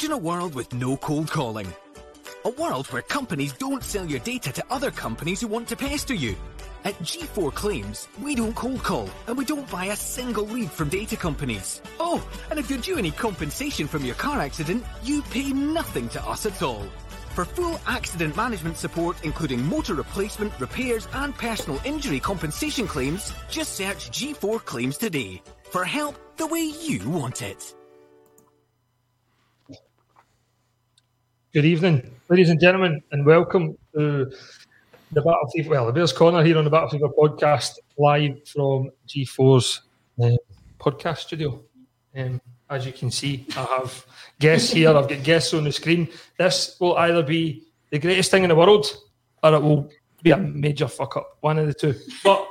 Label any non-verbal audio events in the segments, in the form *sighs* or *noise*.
Imagine a world with no cold calling. A world where companies don't sell your data to other companies who want to pester you. At G4 Claims, we don't cold call and we don't buy a single lead from data companies. Oh, and if you're due any compensation from your car accident, you pay nothing to us at all. For full accident management support, including motor replacement, repairs, and personal injury compensation claims, just search G4 Claims today. For help the way you want it. Good evening, ladies and gentlemen, and welcome to the Battle Fever. Well, the Bears Corner here on the Battle Fever podcast, live from G4's uh, podcast studio. Um, as you can see, I have guests here. I've got guests on the screen. This will either be the greatest thing in the world, or it will be a major fuck up. One of the two. But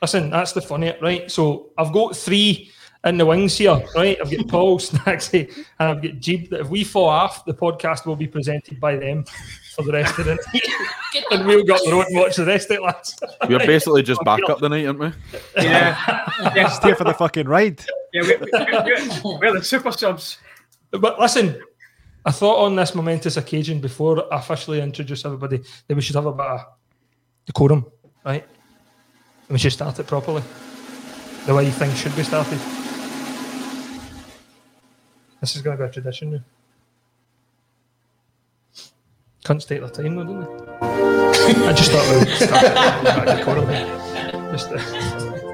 listen, that's the funny, right? So I've got three in the wings here, right? I've got Paul, *laughs* Snagsy, and I've got Geeb. That if we fall off, the podcast will be presented by them for the rest of the night. *laughs* and we'll go up the road and watch the rest of it, lads. We're basically just *laughs* back up the night, aren't we? Yeah. yes. Stay for the fucking ride. Yeah, we, we, we, we're the super subs. But listen, I thought on this momentous occasion, before I officially introduce everybody, that we should have a bit of decorum, right? And we should start it properly. The way things should be started. This is going to be a tradition now. Cunts take their time though, don't they? I just thought we would start decorum. Just, uh,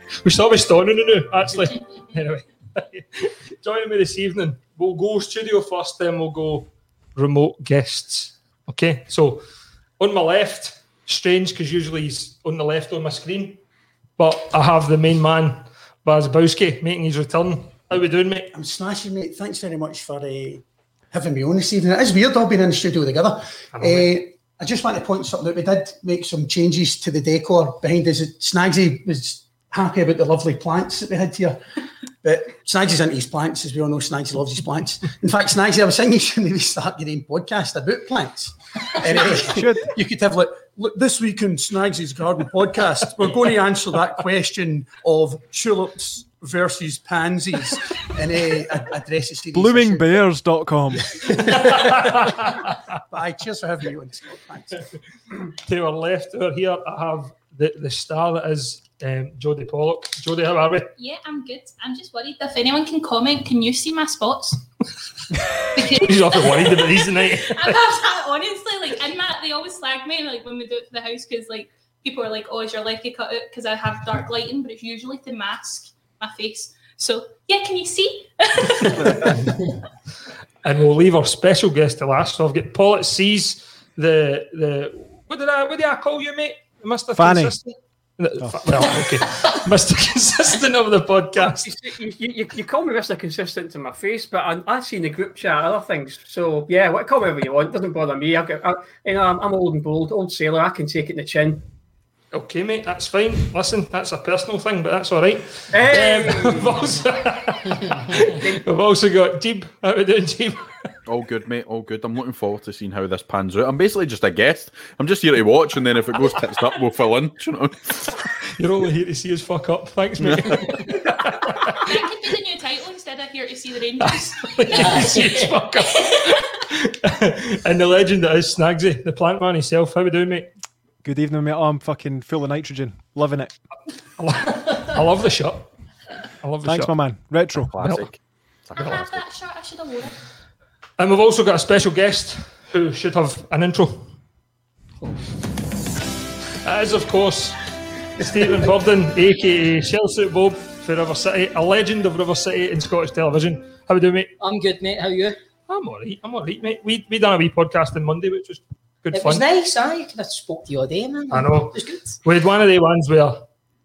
*laughs* we start with stoning now, actually. Anyway, *laughs* joining me this evening, we'll go studio first, then we'll go remote guests. Okay, so on my left, strange because usually he's on the left on my screen, but I have the main man, Baz Bowski, making his return. How are we doing, mate? I'm smashing, mate. Thanks very much for uh, having me on this evening. It is weird all being in the studio together. I Uh. I just want to point something out. We did make some changes to the decor behind us. Snagsy was happy about the lovely plants that we had here. *laughs* But Snagsy's into his plants, as we all know. Snagsy loves his plants. In fact, Snagsy, I was thinking you should maybe start your own podcast about plants. *laughs* And uh, you could have like look, this week in Snags' Garden podcast, we're going to answer that question of tulips versus pansies and uh, address it seriously. Bloomingbears.com. *laughs* But aye, cheers for having me on, Scott. Thanks. to our left over here, I have the, the star that is um, Jodie Pollock. Jodie, how are we? Yeah, I'm good. I'm just worried if anyone can comment. Can you see my spots? He's often worried about these tonight. I'm, I'm honestly like in my they always slag me like when we do it for the house because like people are like, "Oh, is your leggy cut out?" Because I have dark lighting, but it's usually to mask my face. So yeah, can you see? *laughs* *laughs* and we'll leave our special guest to last. So I've got Paul sees the the what did I what did I call you, mate? Mr. Fanny. Consistent. Well, okay, Mr. Consistent of the podcast. You, you, you, you call me Mr. Consistent to my face, but I, I see in the group chat other things. So yeah, what, call me whatever you want. It Doesn't bother me. I, I, you know, I'm, I'm old and bold, old sailor. I can take it in the chin. Okay, mate, that's fine. Listen, that's a personal thing, but that's all right. Hey! Um, *laughs* we've, also, *laughs* we've also got Geeb. How we doing, Geeb? All good, mate. All good. I'm looking forward to seeing how this pans out. I'm basically just a guest. I'm just here to watch, and then if it goes tits up, we'll fill in. You know. *laughs* You're only here to see us fuck up. Thanks, mate. that could be the new title instead of here to see the Rangers. *laughs* See us fuck up. *laughs* and the legend that is Snagsy, the plant man himself. How we doing, mate? Good evening, mate. Oh, I'm fucking full of nitrogen. Loving it. I love the shot. I love the shot. Thanks, shot. my man. Retro. Classic. I have that shirt. I should have worn it. And we've also got a special guest who should have an intro. That is, of course, Stephen Purdon, aka Shell Suit Bob for River City, a legend of River City in Scottish television. How we doing, mate? I'm good, mate. How are you? I'm alright. I'm alright, mate. We we done a wee podcast on Monday, which was good It fun. was nice. I could have spoke to you all day, man. I know. It was good. We had one of the ones where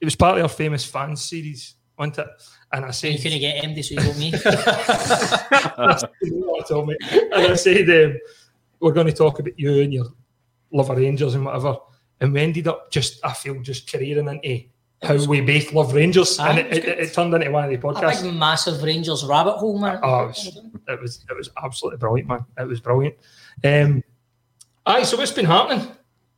it was part of our famous fans series, wasn't it? And I said, You couldn't get MD, so you got me. That's all, mate. And I said, um, we're going to talk about you and your love of Rangers and whatever. And we ended up just, I feel, just careering into how we both love Rangers. Aye, and it it, it, it turned into one of the a podcasts. big, massive Rangers rabbit hole, man. Oh, it was, it was it was absolutely brilliant, man. It was brilliant. Um, aye, so what's been happening?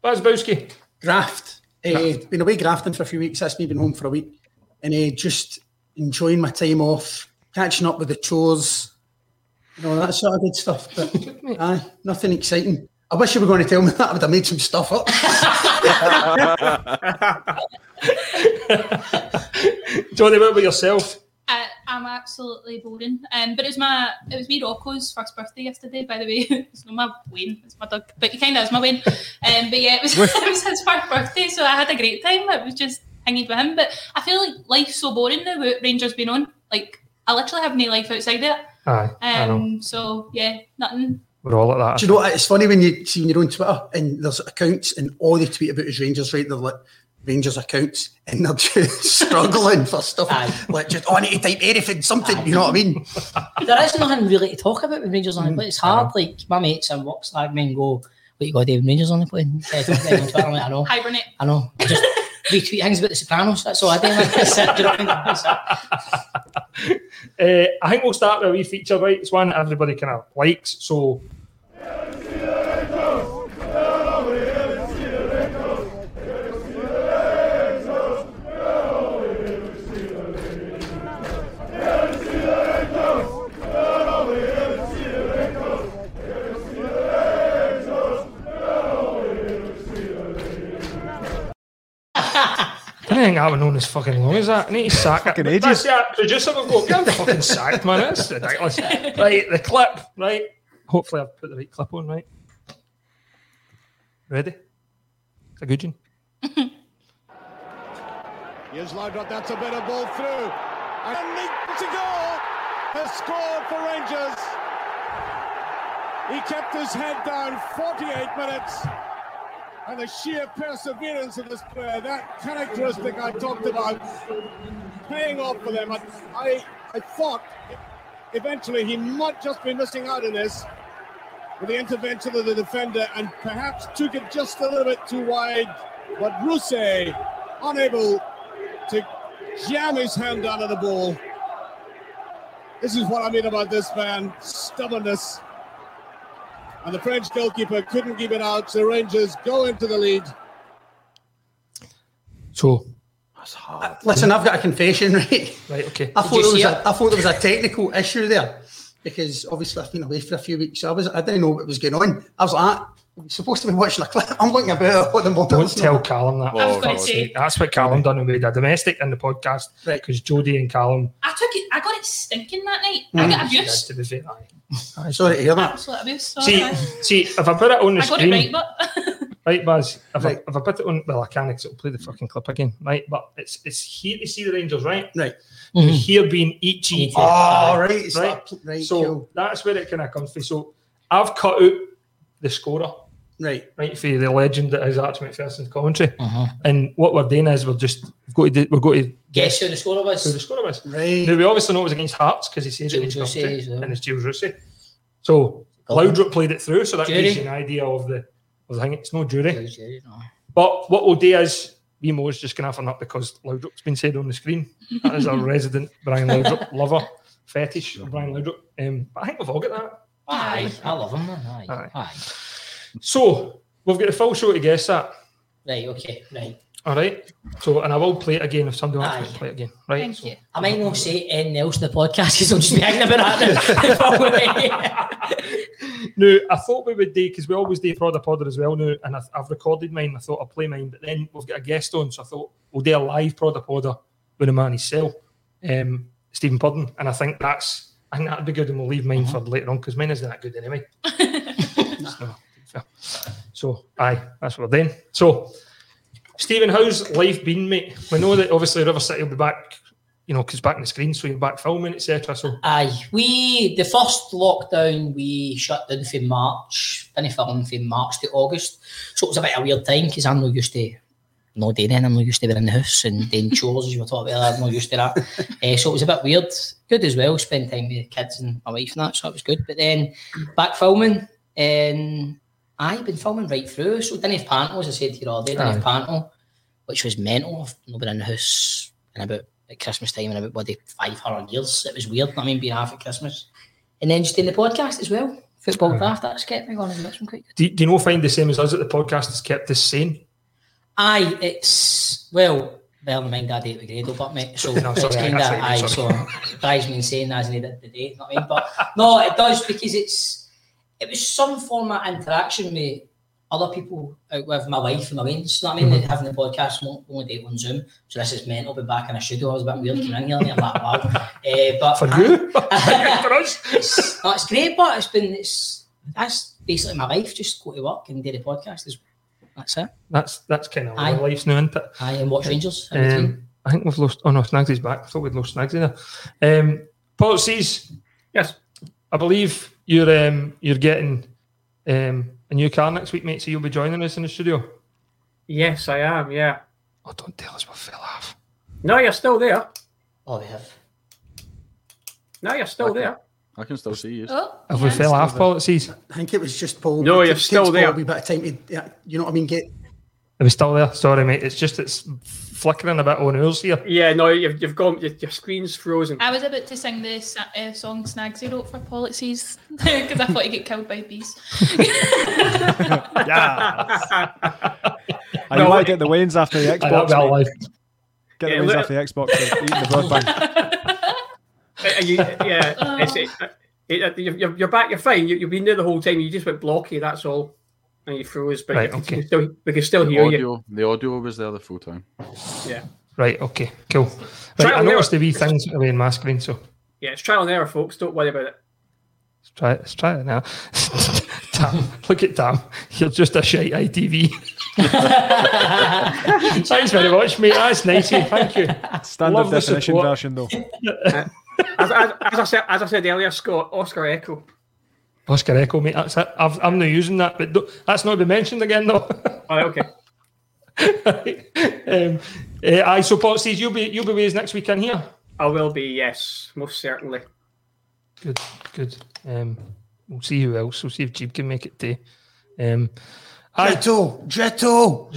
Bazbowski? Graft. Uh, been away grafting for a few weeks. That's me been home for a week. And uh, just enjoying my time off, catching up with the chores, you know, that sort of good stuff. But *laughs* aye, nothing exciting. I wish you were going to tell me that. I would have made some stuff up. *laughs* Johnny, what about yourself? Uh, I'm absolutely boring. Um, but it was my it was me Rocco's first birthday yesterday. By the way, *laughs* it's not my Wayne, it's my dog, but he kind of is my Wayne. Um, but yeah, it was it was his first birthday, so I had a great time. It was just hanging with him. But I feel like life's so boring now. With Rangers being on, like I literally have no life outside it. Aye, I know. Um, so yeah, nothing. We're all like that. Do you know what? It's funny when you see when you're on Twitter and there's accounts and all they tweet about is Rangers, right? They're like Rangers accounts and they're *laughs* just struggling for stuff. Aye. Like just, oh, I need to type anything, something, you know what I mean? *laughs* there is nothing really to talk about with Rangers on the play. It's hard. Like my mates and work slag men go, "What you got, David Rangers on the play?" *laughs* Yeah, don't get on Twitter. I'm I know, Hibernate. I know. I just retweet things about the Sopranos. That's all I do. *laughs* Uh, I think we'll start with a wee feature, right? It's one everybody kind of likes. So think I've known as fucking long as that. I need to sack it. Fucking ages. That's it. Producer will go, get him fucking sacked, man. That's ridiculous. right, the clip, right? Hopefully I've put the right clip on, right? Ready? It's a good one. *laughs* Here's Laudrup, that's a bit of ball through. And Nick to go has scored for Rangers. He kept his head down 48 minutes. And the sheer perseverance of this player, that characteristic I talked about, paying off for them. I, I, I thought eventually he might just be missing out on this with the intervention of the defender and perhaps took it just a little bit too wide. But Rousset unable to jam his hand down the ball. This is what I mean about this man stubbornness and the French goalkeeper couldn't keep it out. So Rangers go into the lead. So that's hard. Uh, listen, I've got a confession, *laughs* right? Right, okay. I thought, there was a, I thought there was a technical issue there because obviously I've been away for a few weeks. So I was I didn't know what was going on. I was like, ah, we're supposed to be watching a clip. I'm looking about what the moment. Don't tell Callum that. I was going God. to say, That's what Callum done when we did a domestic in the podcast. Right. Because Jodie and Callum. I took it. I got it stinking that night. I got She abuse. did, to be fair. Aye. Sorry to hear that. Absolute abuse. Sorry. See, see, if I put it on the I got it screen, right, but *laughs* right, Baz. If, Right. I, if I put it on, well, I can't because it'll play the fucking clip again, right? But it's it's here to see the Rangers, right? Right. And Here being EG. Oh, right. Right. that- right. So cool. that's where it kind of comes from. So I've cut out the scorer, Right. right, for you, the legend that is Archie Macpherson's commentary. Uh-huh. And what we're doing is we're just we've got to do, we're going to Guess who the scorer who the was? scorer was. Right. Now we obviously know it was against Hearts because he says it in Russie commentary, as and it's Gilles Rousset. So Laudrup played it through, so that Jury. gives you an idea of the of the thing. It's no jury. Gilles Rousset, no. But what we'll do is Vimo is just going to have a nut because Laudrup's been said on the screen. That is a *laughs* resident Brian Laudrup lover fetish of Brian Laudrup. Um, but I think we've all got that. Aye, I love him, man. Aye. Aye. Aye. So we've got the full show to guess that. Right, okay, right. All right. So and I will play it again if somebody wants me Aye. to play it again. Right. thank so- you. I might not say anything else in the podcast because I'll just be hanging about that. *laughs* No, I thought we would do because we always do Prod a Podder as well now, and I, I've recorded mine. I thought I'd play mine, but then we've got a guest on, so I thought we'll do a live Prod a Podder with a man his cell, um, Stephen Purdon, and I think that's I think that'd be good, and we'll leave mine for later on because mine isn't that good anyway. *laughs* so, so, aye, that's what we're doing. So, Stephen, how's life been, mate? We know that obviously River City will be back, you know, because back in the screen, so you're back filming, etc. So, Aye, we the first lockdown we shut down from March, didn't film from March to August, so it was a bit of a weird time because I'm not used to no doing anything. I'm not used to being in the house and doing chores as you were talking about. I'm not used to that, uh, *laughs* so it was a bit weird. Good as well, spend time with the kids and my wife and that, so it was good. But then back filming, and I've been filming right through. So didn't have panto, as I said to you all day, didn't have panto, which was mental. I've not been in the house in about at Christmas time in about bloody 500 years. It was weird, I mean, being half at Christmas. And then just doing the podcast as well. Football draft, that's kept me going that's been quite do, do you know find the same as us that the podcast has kept us sane? Aye, it's, well, bear in mind I date with Grado, but mate, so *laughs* No, it's kind of, aye, sorry. so it drives me insane as I did today, you know what I mean? But no, it does because it's, it was some form of interaction with other people out with my wife and my mates, you know what I mean? Mm-hmm. Having the podcast, only it on Zoom, so this is mental, be back in a studio, I was a bit weird coming in here, and I'm wow. Uh, *laughs* but For you? *laughs* *laughs* For us? it's, no, it's great, but it's been it's that's basically my life. Just go to work and do the podcast. Is that's it. That's that's kind of our life's now, isn't it? I and watch Rangers. Um, I think we've lost. Oh no, Snagsy's back. I thought we'd lost Snagsy there. Um, policies. Yes. I believe you're um, you're getting um, a new car next week, mate. So you'll be joining us in the studio. Yes, I am. Yeah. Oh, don't tell us we fell off. No, you're still there. Oh, we have. No, you're still there. I can still see you. Oh, Have we fell off policies? I think it was just Paul. No, you're still Paul there. A wee bit of time to, yeah, you know what I mean? Get Are we still there? Sorry, mate. It's just it's flickering a bit on ours here. Yeah, no, you've, you've gone. Your, your screen's frozen. I was about to sing the sa- uh, song Snagsy wrote for policies *laughs* because I thought he'd get killed by bees. Yeah. *laughs* I No, you want what- to get the wins after the Xbox. be life. Get Yeah, the wins look- after the Xbox. Eating the broadband. Uh, *laughs* you, yeah, it's, it, it, uh, you're, you're back. You're fine. You, you've been there the whole time. You just went blocky. That's all, and you froze. But Right, you, okay. can still, we can still The hear you. audio, the audio was there the full time. Yeah, Right. Okay. Cool. Right. I noticed there. the wee things away in my screen, so yeah. It's trial and error, folks. Don't worry about it. let's try it. Let's try it now. Tam, look at Tam. You're just a shite ITV. *laughs* Thanks very much, mate. That's nice. Eh? Thank you. Standard Love the definition support. version, though. *laughs* As, as, as I said, as I said earlier, Scott, Oscar Echo. Oscar Echo, mate. That's it. I've, I'm not using that, but don't- that's not been mentioned again, though. *laughs* All right, okay. um, uh, aye, so Paul says you'll be you'll be with us next weekend here. I will be. Yes, most certainly. Good, good. Um, we'll see who else. We'll see if Geeb can make it too. Um, aye, Jetto, Jetto.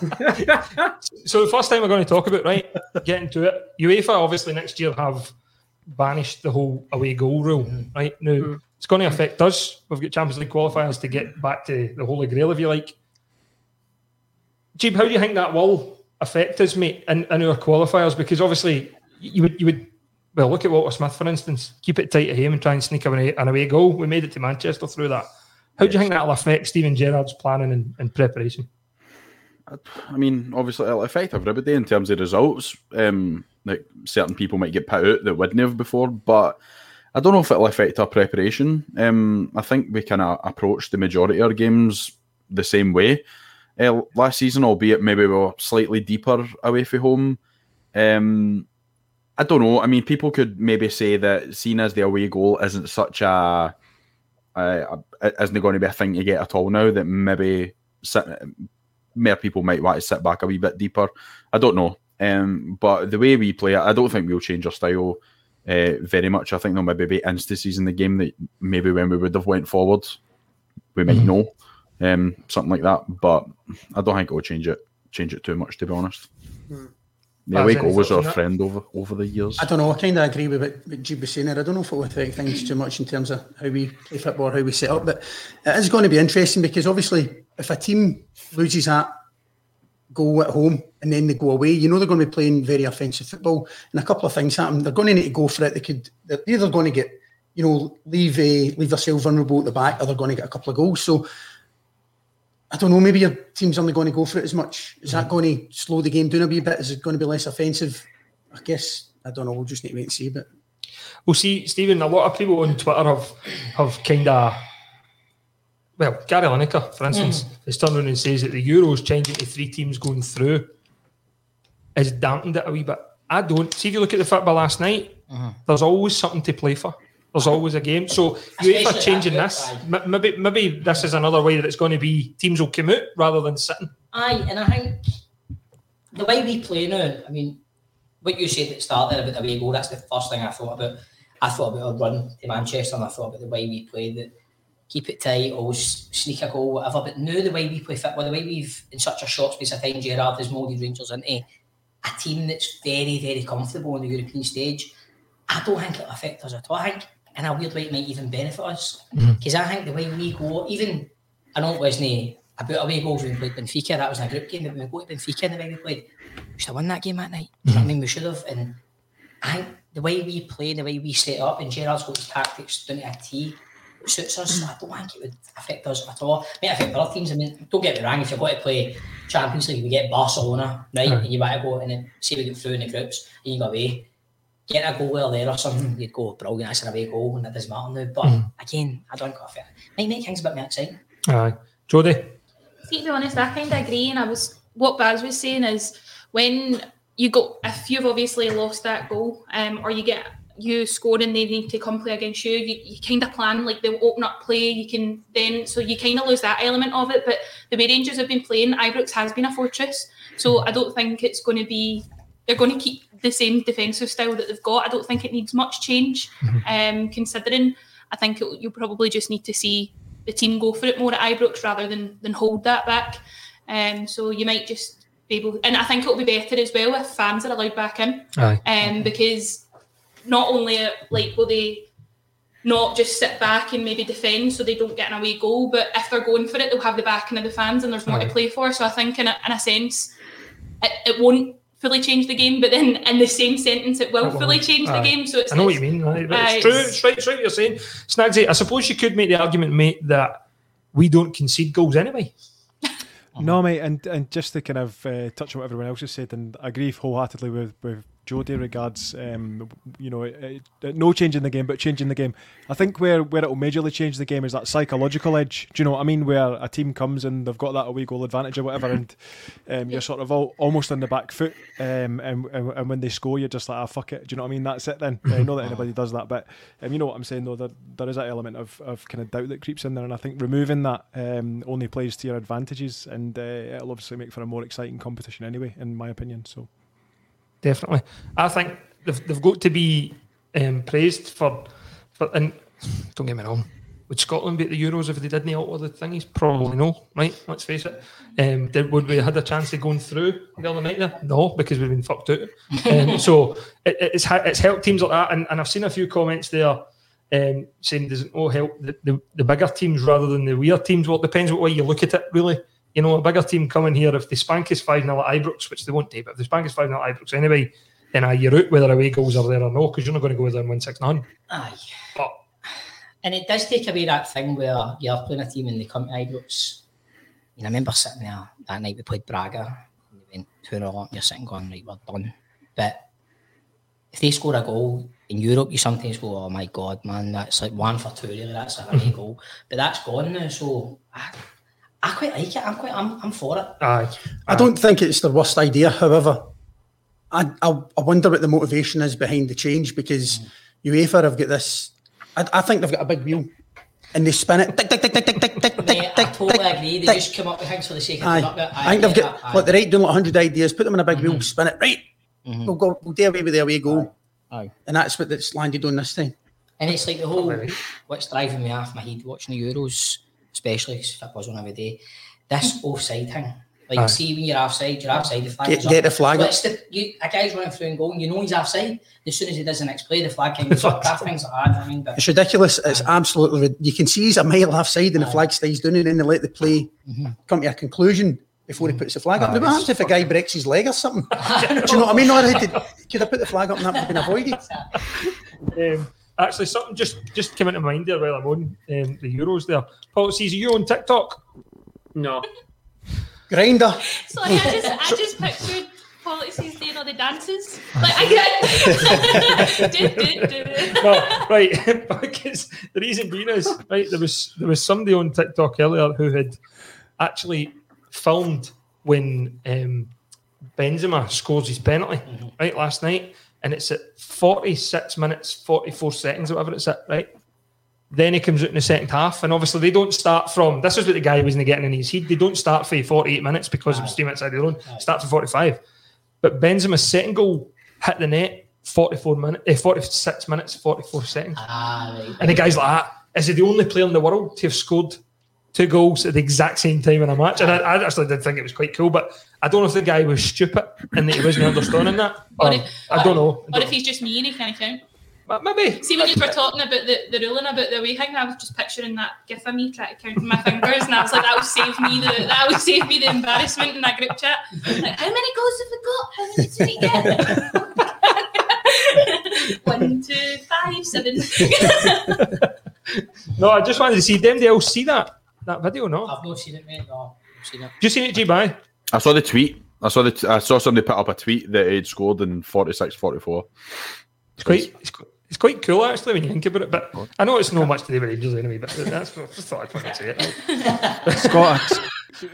*laughs* so the first time we're going to talk about right, getting to it. UEFA obviously next year have banished the whole away goal rule. Right now, it's going to affect us. We've got Champions League qualifiers to get back to the Holy Grail, if you like. Geeb, how do you think that will affect us, mate, in, in our qualifiers? Because obviously, you would you would well look at Walter Smith, for instance, keep it tight at him and try and sneak away an away goal. We made it to Manchester through that. How do you think that'll affect Steven Gerrard's planning and, and preparation? I mean, obviously it'll affect everybody in terms of results. Um, like certain people might get put out that wouldn't have before, but I don't know if it'll affect our preparation. Um, I think we kind of approached the majority of our games the same way uh, last season, albeit maybe we were slightly deeper away from home. Um, I don't know. I mean, people could maybe say that seeing as the away goal isn't such a, isn't going to be a thing to get at all now. That maybe sit, more people might want to sit back a wee bit deeper. I don't know. Um, but the way we play it, I don't think we'll change our style uh, very much. I think there might maybe be instances in the game that maybe when we would have went forward, we might mm-hmm. know um, something like that. But I don't think it will change it change it too much, to be honest. The away goal was our friend over over the years. I don't know. I kind of agree with what, what Geeb was saying there. I don't know if it will affect things too much in terms of how we play football, how we set up, but it is going to be interesting because obviously, if a team loses that goal at home and then they go away, you know they're going to be playing very offensive football, and a couple of things happen. They're going to need to go for it. They could. They're either going to get, you know, leave a, leave themselves vulnerable at the back, or they're going to get a couple of goals. So I don't know, maybe your team's only going to go for it as much. Is that mm. going to slow the game down a wee bit? Is it going to be less offensive? I guess I don't know. We'll just need to wait and see. But we'll see, Stephen. A lot of people on Twitter have have kind of well, Gary Lineker, for instance, mm. has turned around and says that the Euros changing to three teams going through has dampened it a wee bit. I don't. See if you look at the football last night, uh-huh. there's always something to play for. There's always a game. So UEFA changing this, maybe maybe this is another way that it's going to be teams will come out rather than sitting. Aye, and I think the way we play now, I mean, what you said at the start there about the way go, that's the first thing I thought about. I thought about our run to Manchester and I thought about the way we play that keep it tight, always sneak a goal, whatever. But now the way we play football, the way we've in such a short space of time, Gerrard has moulded Rangers into a team that's very, very comfortable on the European stage. I don't think it'll affect us at all. I think in a weird way it might even benefit us. Because mm-hmm. I think the way we go, even I know it wasn't about away goals when we played Benfica, that was a group game, but when we go to Benfica and the way we played, we should have won that game that night. Mm-hmm. You know what I mean? We should have. And I think the way we play, the way we set up, and Gerrard's got his tactics down to a T, suits us. I don't think it would affect us at all. It might affect other teams. I mean, don't get me wrong, if you've got to play Champions League, we get Barcelona, right? Mm-hmm. And you want to go and then see we get through in the groups and you go away get a goal well there or something, you'd go, brilliant, that's an away goal, and it doesn't matter now. But mm. again, I don't go off it. Might make things a bit more exciting. Aye. Jodie? See, to be honest, I kind of agree. And I was, what Baz was saying is when you go, if you've obviously lost that goal, um, or you get you score and they need to come play against you, you, you kind of plan like they'll open up play, you can then, so you kind of lose that element of it. But the way Rangers have been playing, Ibrox has been a fortress. So I don't think it's going to be, they're going to keep the same defensive style that they've got. I don't think it needs much change. Mm-hmm. Um, considering, I think it, you'll probably just need to see the team go for it more at Ibrox rather than than hold that back. Um, so you might just be able, and I think it'll be better as well if fans are allowed back in. Aye. Um, because not only like will they not just sit back and maybe defend so they don't get an away goal, but if they're going for it, they'll have the backing of the fans and there's more Aye. to play for. So I think in a, in a sense, it, it won't fully change the game, but then in the same sentence, it will fully change the game. So it's, I know what you mean. Right? But it's true. It's right. It's right what you're saying, Snagsy. I suppose you could make the argument, mate, that we don't concede goals anyway. *laughs* No, mate, and and just to kind of uh, touch on what everyone else has said, and I agree wholeheartedly with with Jodie regards, um, you know, it, it, no change in the game, but changing the game. I think where, where it will majorly change the game is that psychological edge. Do you know what I mean? Where a team comes and they've got that away goal advantage or whatever, and um, you're sort of all, almost on the back foot, um, and, and, and when they score, you're just like, ah, fuck it. Do you know what I mean? That's it then. I know that anybody does that, but um, you know what I'm saying though. There, there is that element of, of kind of doubt that creeps in there, and I think removing that um, only plays to your advantages, and uh, it'll obviously make for a more exciting competition anyway, in my opinion. So definitely. I think they've, they've got to be um, praised for, for, and don't get me wrong, would Scotland beat the Euros if they didn't alter the thingies? Probably no, right? Let's face it. Um, did, would we have had a chance of going through the other night there? No, because we've been fucked out. Um, *laughs* so it, it's it's helped teams like that, and, and I've seen a few comments there um, saying does it no help the, the, the, bigger teams rather than the weird teams? Well, it depends what way you look at it, really. You know, a bigger team coming here, if they spank us 5 0 at Ibrox, which they won't do, but if they spank us 5 0 at Ibrox anyway, then uh, you're out whether away goals are there or no, because you're not going to go there and win 6 0. Aye. But And it does take away that thing where you're playing a team and they come to Ibrox. And I remember sitting there that night we played Braga. And we went 2 0 up, and you're sitting going, right, we're done. But if they score a goal in Europe, you sometimes go, oh my God, man, that's like one for two, really. That's a heavy goal. But that's gone now. So I, I quite like it. I'm quite, I'm, I'm for it. Aye. I don't think it's the worst idea. However, I, I, I wonder what the motivation is behind the change because UEFA have got this. I, I think they've got a big wheel and they spin it. Tick, tick, tick, tick, tick, tick, tick, Mate, I tick, totally tick, agree. They tick. just come up with things for the sake of Aye. coming it. I think they've get got that, like they're right doing like hundred ideas, put them in a big wheel, mm-hmm. spin it right. Mm-hmm. We'll go. We'll do away with the away goal, Aye. and that's what it's landed on this thing. And it's like the whole what's driving me off my head watching the Euros, especially 'cause if I was on every day. This hmm. offside thing. Like Aye. see when you're offside, you're offside, the flag Get- is up. get the flag up. the, you, a guy's running through and going, you know he's offside. As soon as he does the next play, the flag kind of up. *laughs* That thing's hard. I mean, but It's ridiculous. It's absolutely. You can see he's a mile offside, and the flag stays down, and then they let the play mm-hmm. come to a conclusion before he mm-hmm. puts the flag up. Aye, what happens if a guy breaks his leg or something? *laughs* Do you know what I mean? Or had to- could have put the flag up and that would have been avoided. *laughs* Um, actually, something just just came into mind there while I'm on um, the Euros there. Paul, sees you on TikTok? No. Grindr. *laughs* Sorry, I just I just pictured policies doing all the dances. Like I get *laughs* do, do, do, do. no, right. *laughs* because the reason being is right. There was there was somebody on TikTok earlier who had actually filmed when um, Benzema scores his penalty right last night, and it's at forty six minutes forty four seconds whatever it's at. Right. Then he comes out in the second half, and obviously they don't start from. This is what the guy wasn't getting in his head. They don't start for 48 minutes because it was three minutes out of their own. Start for 45. But Benzema's second goal hit the net 44 minutes, eh, 46 minutes, 44 seconds. And the guy's like, ah, is he the only player in the world to have scored two goals at the exact same time in a match? And I, I actually did think it was quite cool, but I don't know if the guy was stupid and that he wasn't understanding that. Or Or, if- I don't know. Or if he's just me and he can't count. But maybe. See, when you were talking about the, the ruling about the away thing, I was just picturing that gif of me trying to count my fingers, and I was like, that would save me the that will save me the embarrassment in that group chat. Like, how many goals have we got? How many did we get? *laughs* One, two, five, seven. *laughs* No, I just wanted to see them. They all see that that video, no? I've not seen it, mate. No, I've seen it. Just seen it, G by. I saw the tweet. I saw the. T- I saw somebody put up a tweet that he'd scored in 46 44. It's quite. It's, qu- it's quite cool actually when you think about it. But I know it's not much to do with Rangers anyway. But that's I just thought I'd fucking say *laughs* it. Scott,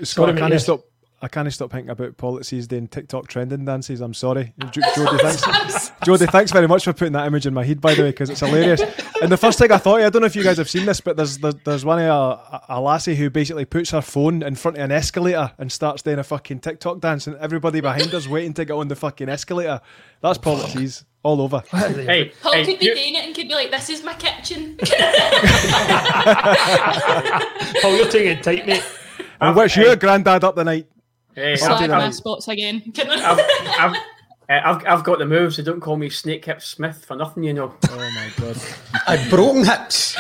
Scott, I can't yes. stop. I can't stop thinking about policies doing TikTok trending dances. I'm sorry, Jo- Jodie. Thanks, *laughs* Jodie. Thanks very much for putting that image in my head, by the way, because it's hilarious. And the first thing I thought, I don't know if you guys have seen this, but there's there's, there's one of a, a lassie who basically puts her phone in front of an escalator and starts doing a fucking TikTok dance, and everybody behind her's waiting to get on the fucking escalator. That's policies all over. Hey, Paul hey, could be you- doing it and could be like, "This is my kitchen." *laughs* Paul, you're taking it tight, mate. And what's your granddad up the night? Hey, Slag my spots again. I've, I've, uh, I've, I've got the moves, so don't call me Snake Hip Smith for nothing, you know. Oh my god. *laughs* I'd broken hips.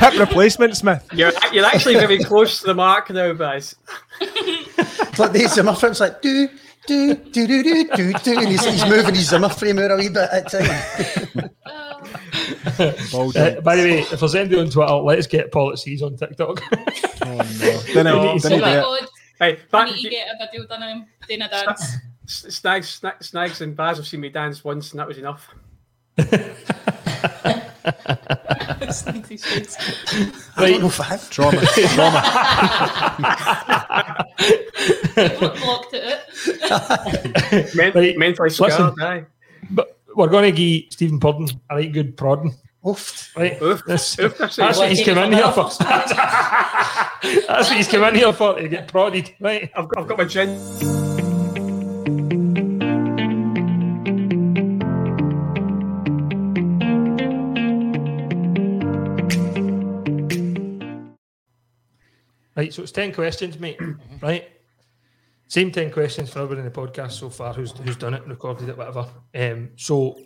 Hip replacement, Smith. You're, you're actually very close to the mark now, guys. It's like the Zimmer frame. It's like do do do do do do do, and he's, he's moving his Zimmer frame out a wee bit at time. Uh, by the way, if there's anybody on Twitter, let's get policies on TikTok. Oh no. Then I, need to then I that. do it. God, Hey, I back, need get a video done of him doing a dance. Snags, Snags, Snags and Baz have seen me dance once, and that was enough. *laughs* Snagsy face. I don't know if I have. Trauma. Trauma. *laughs* Blocked it. Men- Right, mentally listen. scarred, aye. but we're going to give Stephen Purdon a right good prodding. Oof. Right? Oof. This- Oof, that's that's what he's come in here for. *laughs* that's what he's come in here for, to get prodded. Right? I've got, I've got my gin. Right, so it's 10 questions, mate. right? Same 10 questions for everyone in the podcast so far who's who's done it, recorded it, whatever. Um, so,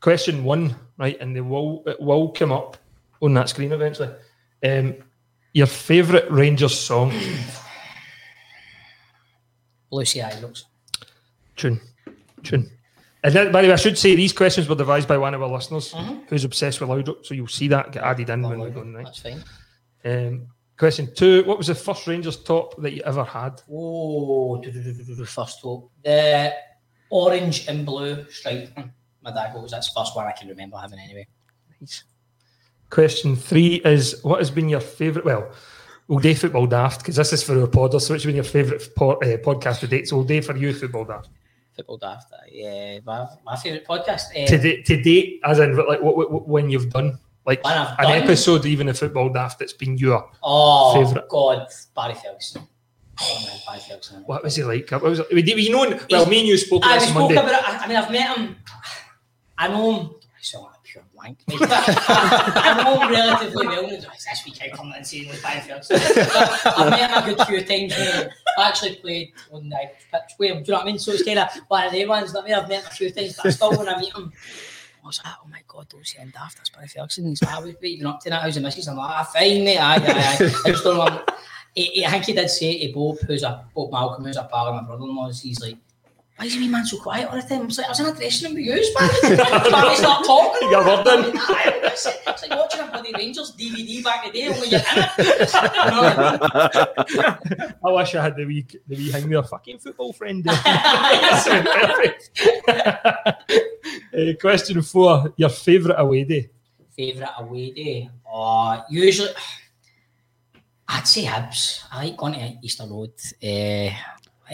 question one, right, and they will, it will come up on that screen eventually. Um, Your favourite Rangers song? Lucy Ibrox. Tune. Tune. And then, by the way, I should say these questions were devised by one of our listeners who's obsessed with Laudrup, so you'll see that get added in when we're going right. That's fine. Um, question two: What was the first Rangers top that you ever had? Oh, first top. The orange and blue stripe. one. My dad goes, that's the first one I can remember having anyway. Nice. Question three is: What has been your favourite? Well, we'll do football daft because this is for our podders. So, which has been your favourite po- uh, podcast to date? So, we'll do for you football daft. Football daft. uh, Yeah, my, my favourite podcast. Uh, to, date, to date, as in like what, what, what- when you've done like an episode, even a football daft that's been your Oh favourite. God, Barry Ferguson. Oh man, Barry Ferguson. What was he like? What was? We, we know. Well, me and you spoke I spoke Monday. about it. I, I mean, I've met him. *sighs* I know him. I sound like a pure blank. I know him relatively well. It's this week I come and see him with Barry Ferguson. I've met him a good few times. I actually played on the pitch with him. Do you know what I mean? So it's kind of one of the ones that I mean, I've met him a few times, but I still when I meet him. I was like, oh my god, don't daft, that's Barry Ferguson. He's like, "Ah, what you been up to that? How's the missus? I'm like, ah, fine, mate. Aye, aye, aye. I just don't know. *laughs* He, I think he did say to Bob, who's a Bob Malcolm, who's a pal of my brother-in-law's, he's like, why is he wee man so quiet all the time? I was like, I was in a dressing room with you, man. Barry start talking. You got word in. Aye, It's like it's like watching a bloody Rangers DVD back in the day, only you're in it. You *laughs* know what *laughs* I wish I had the wee the wee hang with your fucking football friend. there. That sounds perfect. Uh, question four: Your favourite away day? Favourite away day? Uh, usually, *sighs* I'd say Hibs. I like going to Easter Road. Uh,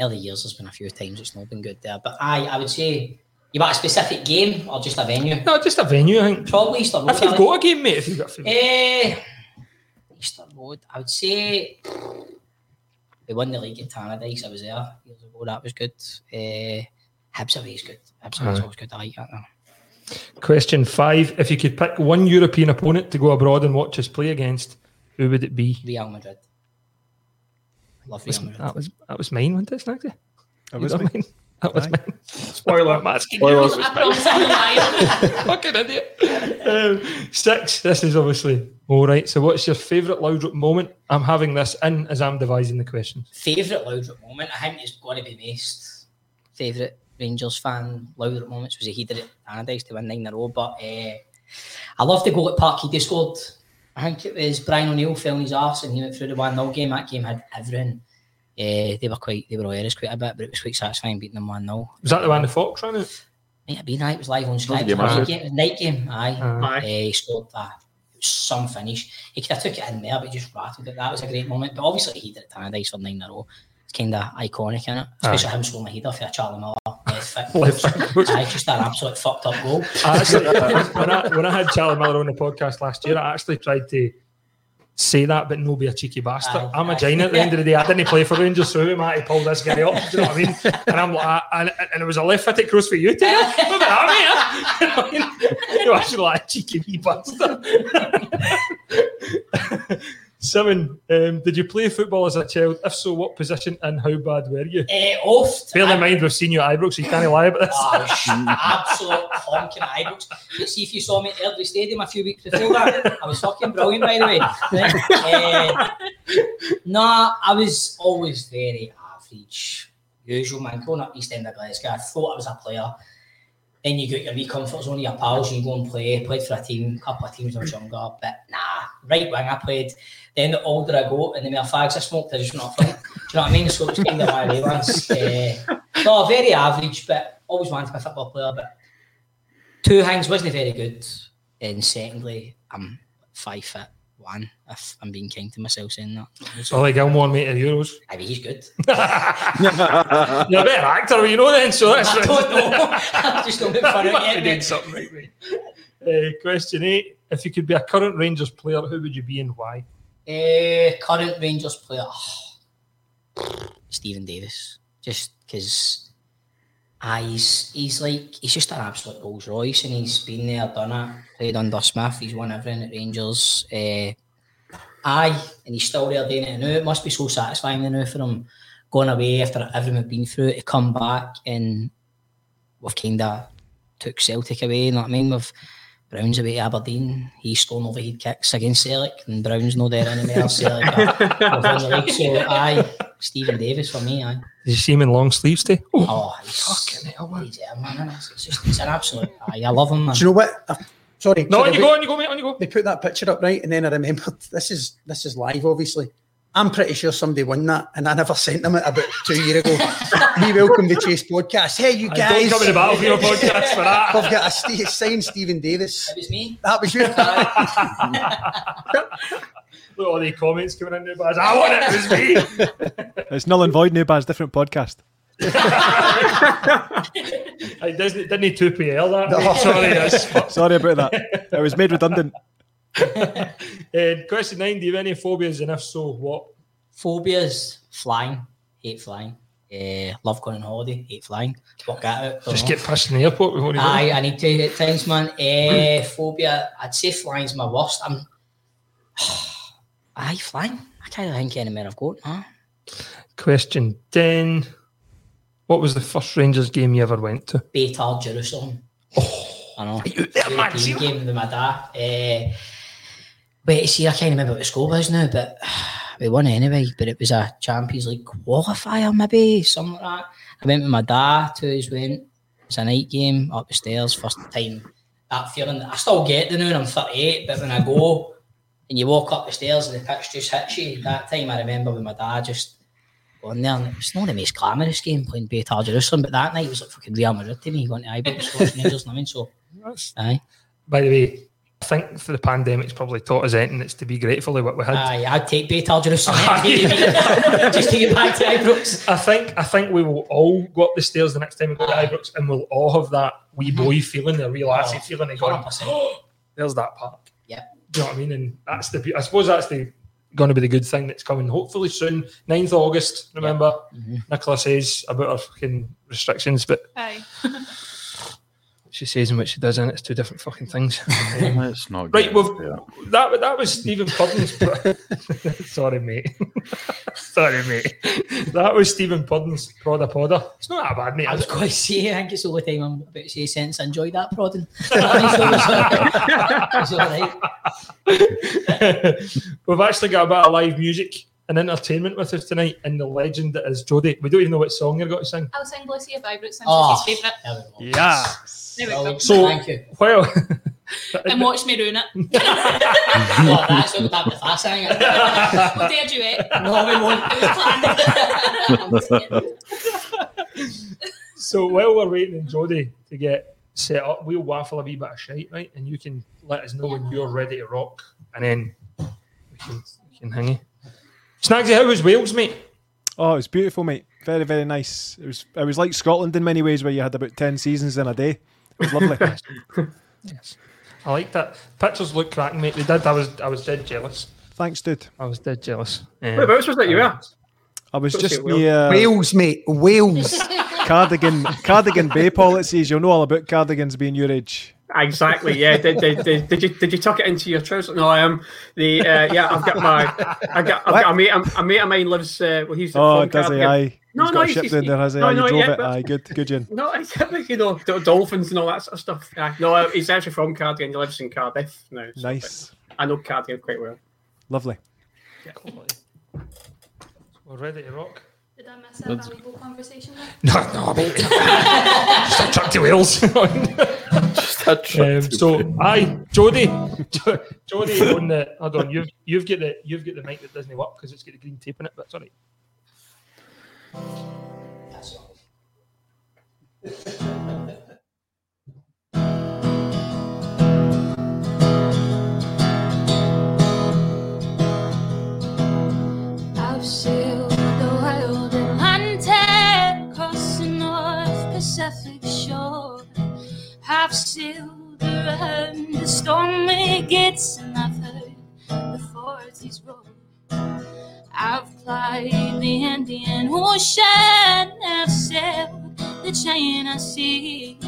early years, there's been a few times it's not been good there. But I, I would say, you want a specific game or just a venue? No, just a venue. I think. Probably Easter Road. If you've got a game, mate, if you've got a favourite. Eh, Easter Road. I would say we won the league in Tannadice. I was there years ago. That was good. Uh, Hibs away is good. Hibs away is always good. I like that. now. Question five: If you could pick one European opponent to go abroad and watch us play against, who would it be? Real Madrid. Love Was- Madrid. that was that was mine, wasn't it, Snagsy? That was got me. mine? That *laughs* was Aye. mine. Spoiler. I'm asking you. Spoilers. It was mine. Fucking idiot. Um, six. This is obviously all right. So, what's your favourite Laudrup moment? I'm having this in as I'm devising the questions. Favourite Laudrup moment? I think it's got to be Mace. Favourite Rangers fan Laudrup moments was a header at Tannadice to win nine in a row. But uh, I love the goal at Parkhead he scored. I think it was Brian O'Neill fell on his arse and he went through the 1 0 game. That game had everything. Uh, they were quite, they were hilarious quite a bit, but it was quite satisfying beating them 1 0. Was that the one the Fox ran out? Might have been, aye, it was live on Sky. It was night game, it was a night game, aye. Aye. Uh, he scored that. It was some finish. He could have took it in there, but he just rattled it. That was a great moment. But obviously, he did it Tannadice for nine in a row. Kind of iconic, isn't it? Especially him scoring a header for a Charlie Miller left foot. Left. Aye, just an absolute fucked up goal. I actually, when, I, when I had Charlie Miller on the podcast last year, I actually tried to say that, but no be a cheeky bastard. Aye, I'm a giant at the end of the day. I didn't play for Rangers, so who am I to pull this guy up? Do you know what I mean? And I'm like, and, and it was a left footed cross for you, too. Look at that, mate. *laughs* You know what I mean? You're actually like a cheeky wee bastard. *laughs* Seven. Um, did you play football as a child? If so, what position and how bad were you? Uh, oft. Bear in mind, we've seen you at Ibrox, so you can't lie about this. Oh, absolute honking at Ibrox. But see if you saw me at Airdrie Stadium a few weeks before that, I was fucking brilliant, by the way. uh, no, I was always very average. Usual man, growing up East End of Glasgow, I thought I was a player. Then you get your wee comfort zone, your pals, and you go and play. Played for a team, a couple of teams when I was younger, but nah, right wing I played. Then the older I got and the more fags I smoked, I just went up front. Do you know what I mean? So it was kind of my way once. Uh, no, very average, but always wanted to be a football player. But two things wasn't very good. And secondly, I'm five foot one, if I'm being kind to myself saying that. Ollie Gilmour, mate, of Euros. I mean, he's good. *laughs* You're a better actor, you know then, so that's I don't know. *laughs* Just don't make fun You of must doing something right, mate. Uh, question eight. If you could be a current Rangers player, who would you be and why? Uh, current Rangers player, Stephen Davis. Just because he's, he's like, he's just an absolute Rolls Royce and he's been there, done it, played under Smith, he's won everything at Rangers. Uh, aye, and he's still there doing it now. It must be so satisfying now for him going away after everything we've been through to come back and we've kind of took Celtic away, you know what I mean? We've Brown's away to Aberdeen. He's stolen overhead kicks against Celtic, and Brown's not there anymore. Celtic are, are the league. So, aye, Stephen Davis for me, aye. Did you see him in long sleeves today? Oh, Oh, he's fucking hell, man. He's, yeah, man it's, it's just it's an absolute. Aye, I love him, man. Do you know what? Uh, sorry. No, on you but go, on you go, mate, on you go. They put that picture up right, and then I remembered this is this is live, obviously. I'm pretty sure somebody won that, and I never sent them it about two years ago. we welcome the Chase podcast. Hey, you I guys! don't come to the battlefield podcast for that. I've got a st- signed Steven Davis. It was me. That was you. *laughs* Look at all the comments coming in there, Baz. I want it, it was me. *laughs* It's null and void now, Baz. Different podcast. *laughs* I didn't, didn't he 2PL that? mate? Sorry, Sorry about that. It was made redundant. *laughs* Uh, question nine: Do you have any phobias, and if so, what? Phobias: flying, hate flying. Uh, love going on holiday, hate flying. Work out. Just know. get pissed in the airport before you. Aye, I need to at times, man. Uh, *clears throat* phobia, I'd say flying's my worst. I'm. *sighs* Aye, flying. I can't think anywhere I've got. Huh? Question ten: What was the first Rangers game you ever went to? Beitar Jerusalem. Oh, I know. you there, man? Game with my dad. Uh, wait, see, I can't remember what the score was now, but *sighs* we won anyway. But it was a Champions League qualifier, maybe something like that. I went with my dad. Two us went. It was a night game up the stairs. First time that feeling. I still get the now. and I'm 38, but when I go and you walk up the stairs and the pitch just hits you, that time I remember with my dad just going there. And it was not the most glamorous game playing Beitar Jerusalem, but that night was like fucking Real Madrid to me going to Ibrox Rangers. I mean, so *laughs* aye. By the way, think for the pandemic's probably taught us anything. It's to be grateful of what we had. Aye, I'd take Beitar Jerusalem *laughs* just to get back to Ibrox. I think I think we will all go up the stairs the next time we go to Ibrox, and we'll all have that wee mm-hmm. boy feeling, the real acid Oh, feeling of going, oh, *gasps* there's that park. Yeah. Do you know what I mean? And that's the. I suppose that's the going to be the good thing that's coming. Hopefully soon, 9th August. Remember, mm-hmm. Nicola says about her fucking restrictions, but Aye. *laughs* she says and what she does, and it's two different fucking things. *laughs* It's not Right, good. well, Yeah. that that was Stephen Purdon's. *laughs* Sorry, mate. *laughs* Sorry, mate. That was Stephen Purdon's Prada Podder. It's not that bad, mate. I was is it? going to say, I think it's the only time I'm about to say since I enjoyed that prodding. it's all right. We've actually got a bit of live music and entertainment with us tonight, and the legend that is Jodie. We don't even know what song you're going to sing. I'll sing Lucy of Ibrox, since Oh, ah, she's his favourite. there we go. Yeah. There we. So, Thank you. well, *laughs* And watch me ruin it. Well, *laughs* oh, that's *laughs* what that the fast sang it. We'll do a duet. No, we won't. It was planned. so while we're waiting on Jodie to get set up, we'll waffle a wee bit of shite, right? And you can let us know when you're ready to rock, and then we can we can hang you. Snagsy, how was Wales, mate? Oh, it was beautiful, mate. Very, very nice. It was it was like Scotland in many ways, where you had about ten seasons in a day. It was lovely. *laughs* Yes, I like that. Pictures look cracking, mate. They did. I was I was dead jealous. Thanks, dude. I was dead jealous. Um, Whereabouts was that you were? I was just say Wales. near Wales, mate. Wales. *laughs* *laughs* Cardigan Cardigan Bay policies. You'll know all about cardigans being your age. Exactly. Yeah. Did, did, did, did you did you tuck it into your trousers? No, I am. The uh, yeah, I've got my I got I've got a mate a mate of mine lives. Uh, well, he's Oh, from does he? Cardigan. Aye. No, He's no, got a he's- ship down there, has he? no, you no, drove yeah, it. but- Aye, good, good, Jen. *laughs* No, it's *laughs* like, you know, d- dolphins and all that sort of stuff. Yeah. No, uh, he's actually from Cardigan. He lives in Cardiff now. so- Nice, I know Cardigan quite well. lovely. We're ready to rock. Did I miss a valuable conversation there? No, no, mate. *laughs* Just a trip to Wales. Just a trip Um, to so, Wales. aye, Jody, Jo- Jodie on the. Hold on, you've you've got the you've got the mic that doesn't work because it's got the green tape in it. But sorry. I've sailed the wild Atlantic across the North Pacific shore. I've sailed around the stormy gates and I've heard the forties roar. I've plied the Indian Ocean, I've sailed the China Sea.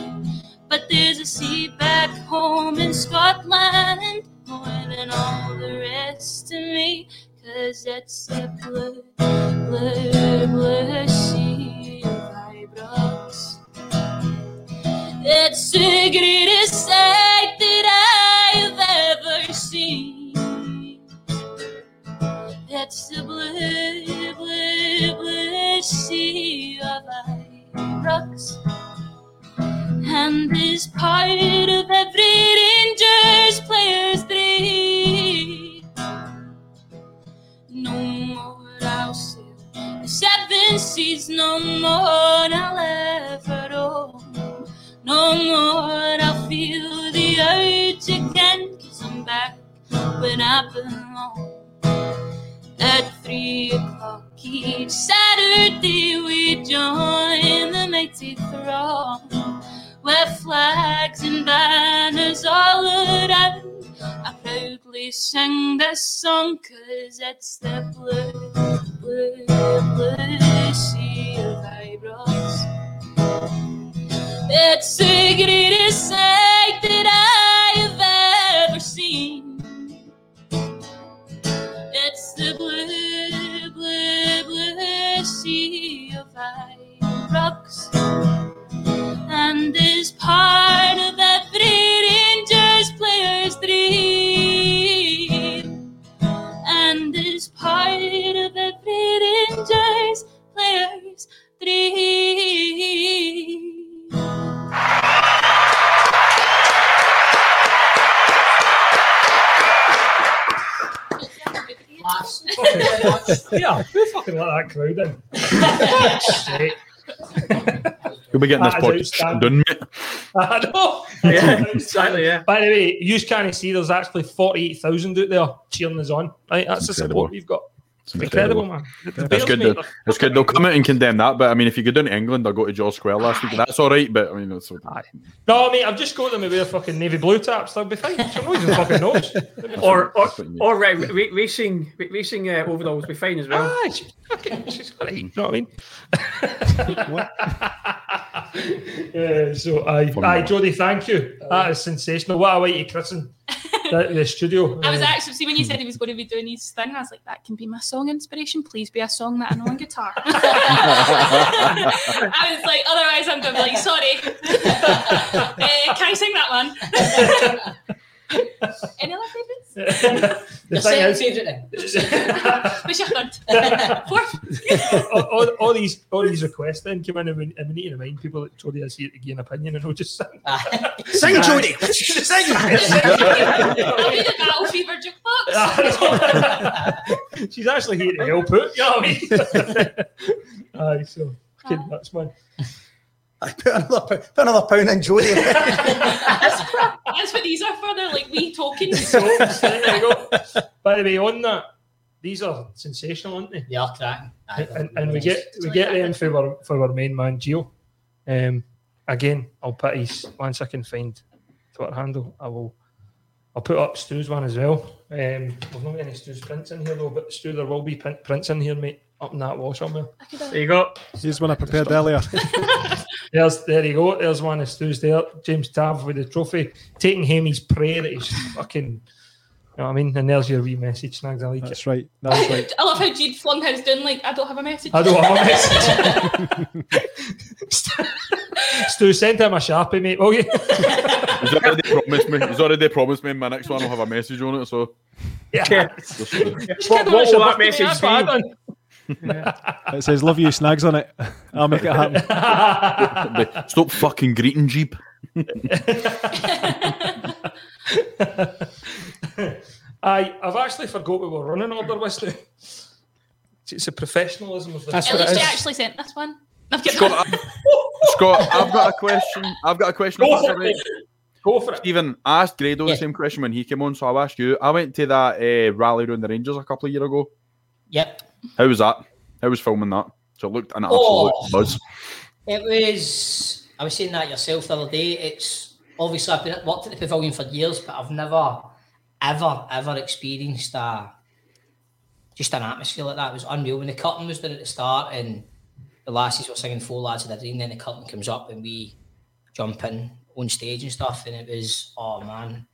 But there's a sea back home in Scotland more than all the rest of me. Cause it's a blue, blue, blue sea of. It's the greatest It's the blue, blue, blue sea of rocks. And is part of every Rangers player's dream. No more I'll sail the seven seas, no more I'll ever roam. No more I'll feel the urge again, cause I'm back when I belong. At three o'clock each Saturday, we join the mighty throng, where flags and banners all around. I proudly sing this song, cause it's the blue, blue, blue sea of Ibrox. It's the greatest sight that I have ever seen. It's the blue, sea rocks, and is part of every Rangers player's dream, and is part of every Rangers player's dream. yeah, who fucking let that crowd in? You'll be getting this That is podcast done, mate. *laughs* I know. Yeah, *laughs* exactly, yeah. By the way, you can't see there's actually 48,000 out there cheering us on. Right? That's the support we've got. It's incredible, incredible. man. The- the It's good. mate, To, it's good. They'll come out and condemn that, but I mean, if you go down to England, I'll go to George Square last week. That's all right, but I mean, it's No, I mean, I've just got them to wear fucking navy blue taps. They'll be fine. So no even fucking knows. *laughs* Or or, or ra- ra- racing ra- racing uh, overalls will be fine as well. Ah, she's fucking, she's. You know what I mean? Yeah, *laughs* so, I, aye, Jodie, thank you. That is sensational. What a way to christen the, the studio. *laughs* I was Uh, actually see when you said he was going to be doing his thing. I was like, that can be my song inspiration. Please be a song that I know on guitar. *laughs* I was like, otherwise I'm going to be like, sorry. uh, *laughs* can I sing that one? Any other favourites? *laughs* the thing is, What's your third? *laughs* *laughs* Fourth? all, all, all these all these requests then come in and we, and we need to remind people that Jodie is here to give an opinion and we'll just sing. Sing, Jodie. Sing. I'll be the Battle Fever jukebox. She's actually here to help out, you know what I mean? Aye, so fucking nuts, man. I put another, put another pound in Jodie. *laughs* That's what these are for. They're like wee tokens. So, there you go. By the way, on that, these are sensational, aren't they? They are cracking. Aye, And, and we get we get them for our for our main man Gio. Um, again, I'll put his once I can find Twitter handle. I will. I'll put up Stu's one as well. Um, we've not got any Stu's prints in here though, but Stu, there will be print, prints in here, mate, up in that wall somewhere. There you go. Here's one I prepared earlier. *laughs* There's there you go. There's one of Stu's there. James Tav with the trophy, taking him his prayer at his fucking. You know what I mean? And there's your wee message, Snags. I like That's it. right. That's *laughs* right. I love how Jude flung his down like I don't have a message. I don't have a message. *laughs* Stu, send him a sharpie, mate, will you? He's already promised me. He's already promised me. My next one will have a message on it. So Yeah. Just, uh, What, what will that message That's what I be? Done. It says "Love you" snags on it. *laughs* I'll make it happen. *laughs* stop fucking greeting Geeb. *laughs* I, I've actually forgot we were running order with Stu. It's- It's a professionalism of the That's At least you actually sent this one. I'm kidding. Scott, Scott, I've got a question. I've got a question. Go for it. right. Go for it. Stephen, I asked Grado Yeah. the same question when he came on, so I'll ask you. I went to that uh, rally around the Rangers a couple of years ago. Yep. How was that? How was filming that? So it looked an absolute Oh. buzz. It was. I was saying that yourself the other day. It's obviously I've been worked at the pavilion for years, but I've never, ever, ever experienced a just an atmosphere like that. It was unreal when the curtain was there at the start and the lassies were singing Four Lads of the Dream." Then the curtain comes up and we jump in on stage and stuff, and it was oh man.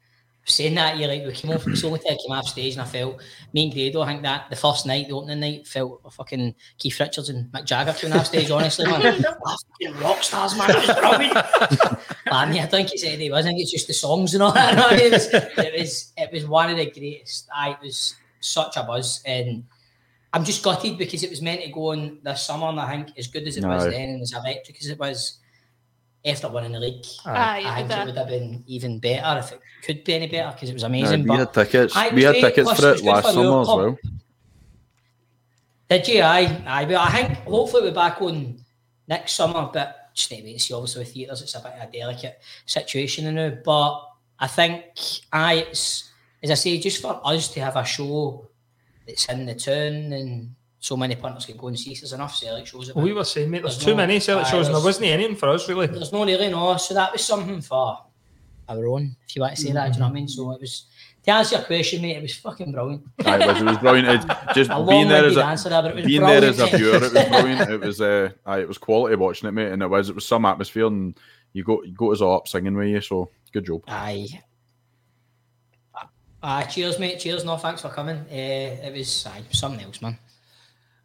Saying that, you're like we came off. It's the only time I came off stage, and I felt me and Grado. I think that the first night, the opening night, felt a fucking Keith Richards and Mick Jagger coming off stage. Honestly, man, *laughs* oh, fucking rock stars, man. It was man, yeah, I think it's anything. I think it's just the songs and all that. *laughs* no, it, was, it was it was one of the greatest. I it was such a buzz, and I'm just gutted because it was meant to go on this summer, and I think as good as it was Aye. then and as electric as it was, after winning the league, Aye, ah, I think that- it would have been even better if it could be any better because it was Aye, amazing. we but had tickets. Aye, it We had great. tickets for it was it good last for summer as well. Did you? Aye, aye. But I think hopefully we're back on next summer, but just need to wait and see. Obviously, with theatres, it's a bit of a delicate situation now. But I think, aye, it's as I say, just for us to have a show that's in the town and so many punters can go and see. There's enough Celtic shows. Well, we were saying, mate, there's There's too no- many Celtic aye, shows, and there wasn't any for us, really. There's no really no, so that was something for our own, if you want to say that. Do you know what I mean? So it was to answer your question, mate. It was fucking brilliant. Aye, it was, it was brilliant. It, just *laughs* A being there as a answer there, but it was being there as a brilliant. viewer, it was brilliant. It was uh, aye, it was quality watching it, mate, and it was it was some atmosphere, and you got you got us all up singing with you. So good job. Aye. Aye, cheers, mate. Cheers. No, thanks for coming. Uh, it was aye, something else, man.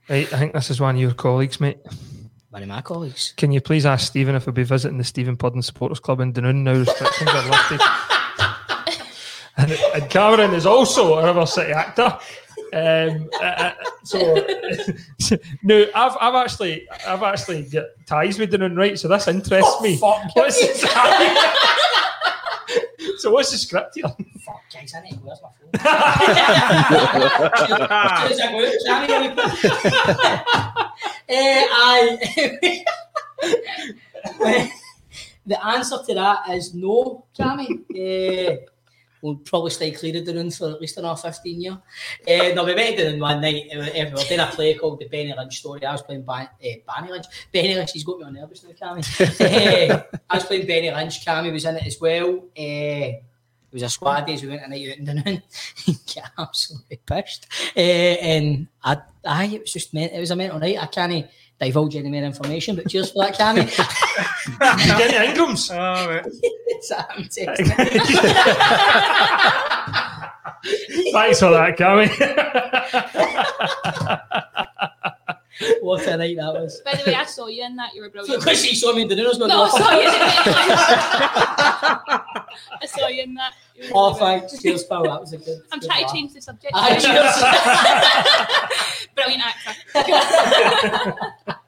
Right, I think this is one of your colleagues, mate. One of my colleagues. Can you please ask Stephen if he'll be visiting the Stephen Purdon Supporters Club in Dunoon now restrictions are lifted? *laughs* and, and Cameron is also a River City actor. Um, uh, uh, so *laughs* no, I've I've actually I've actually got ties with Dunoon, right? So this interests me. What's *laughs* *laughs* so what's the script here? Fuck, guys, I need to where's my phone? Cheers, *laughs* *laughs* I go out, Sammy, let me put- aye. the answer to that is no, Jamie. Uh, we'll probably stay clear of the run for at least another 15 years. Uh, no, we went in one night. uh, We were doing a play called The Benny Lynch Story. I was playing Ban- uh, Benny Lynch. Benny Lynch, he's got me on nervous now, Cammy. *laughs* Eh, I was playing Benny Lynch. Cammy was in it as well. Uh, it was a squad days. We went a night out in Dunoon. Get *laughs* absolutely pissed. Uh, and I, I, it was just meant. It was a mental night. I can't divulge any more information, but cheers for that, Cammy. *laughs* Jenny Ingrams. *laughs* Sam texting. *laughs* Thanks for that, Cammy. what a night that was. By the way, I saw you in that. You were brilliant. Because she saw me in the news. No, I saw you in that. I saw you in that. You were Oh, brilliant. thanks. Cheers, pal. That was a good. I'm good trying laugh. to change the subject. Aye, Brilliant actor. *laughs*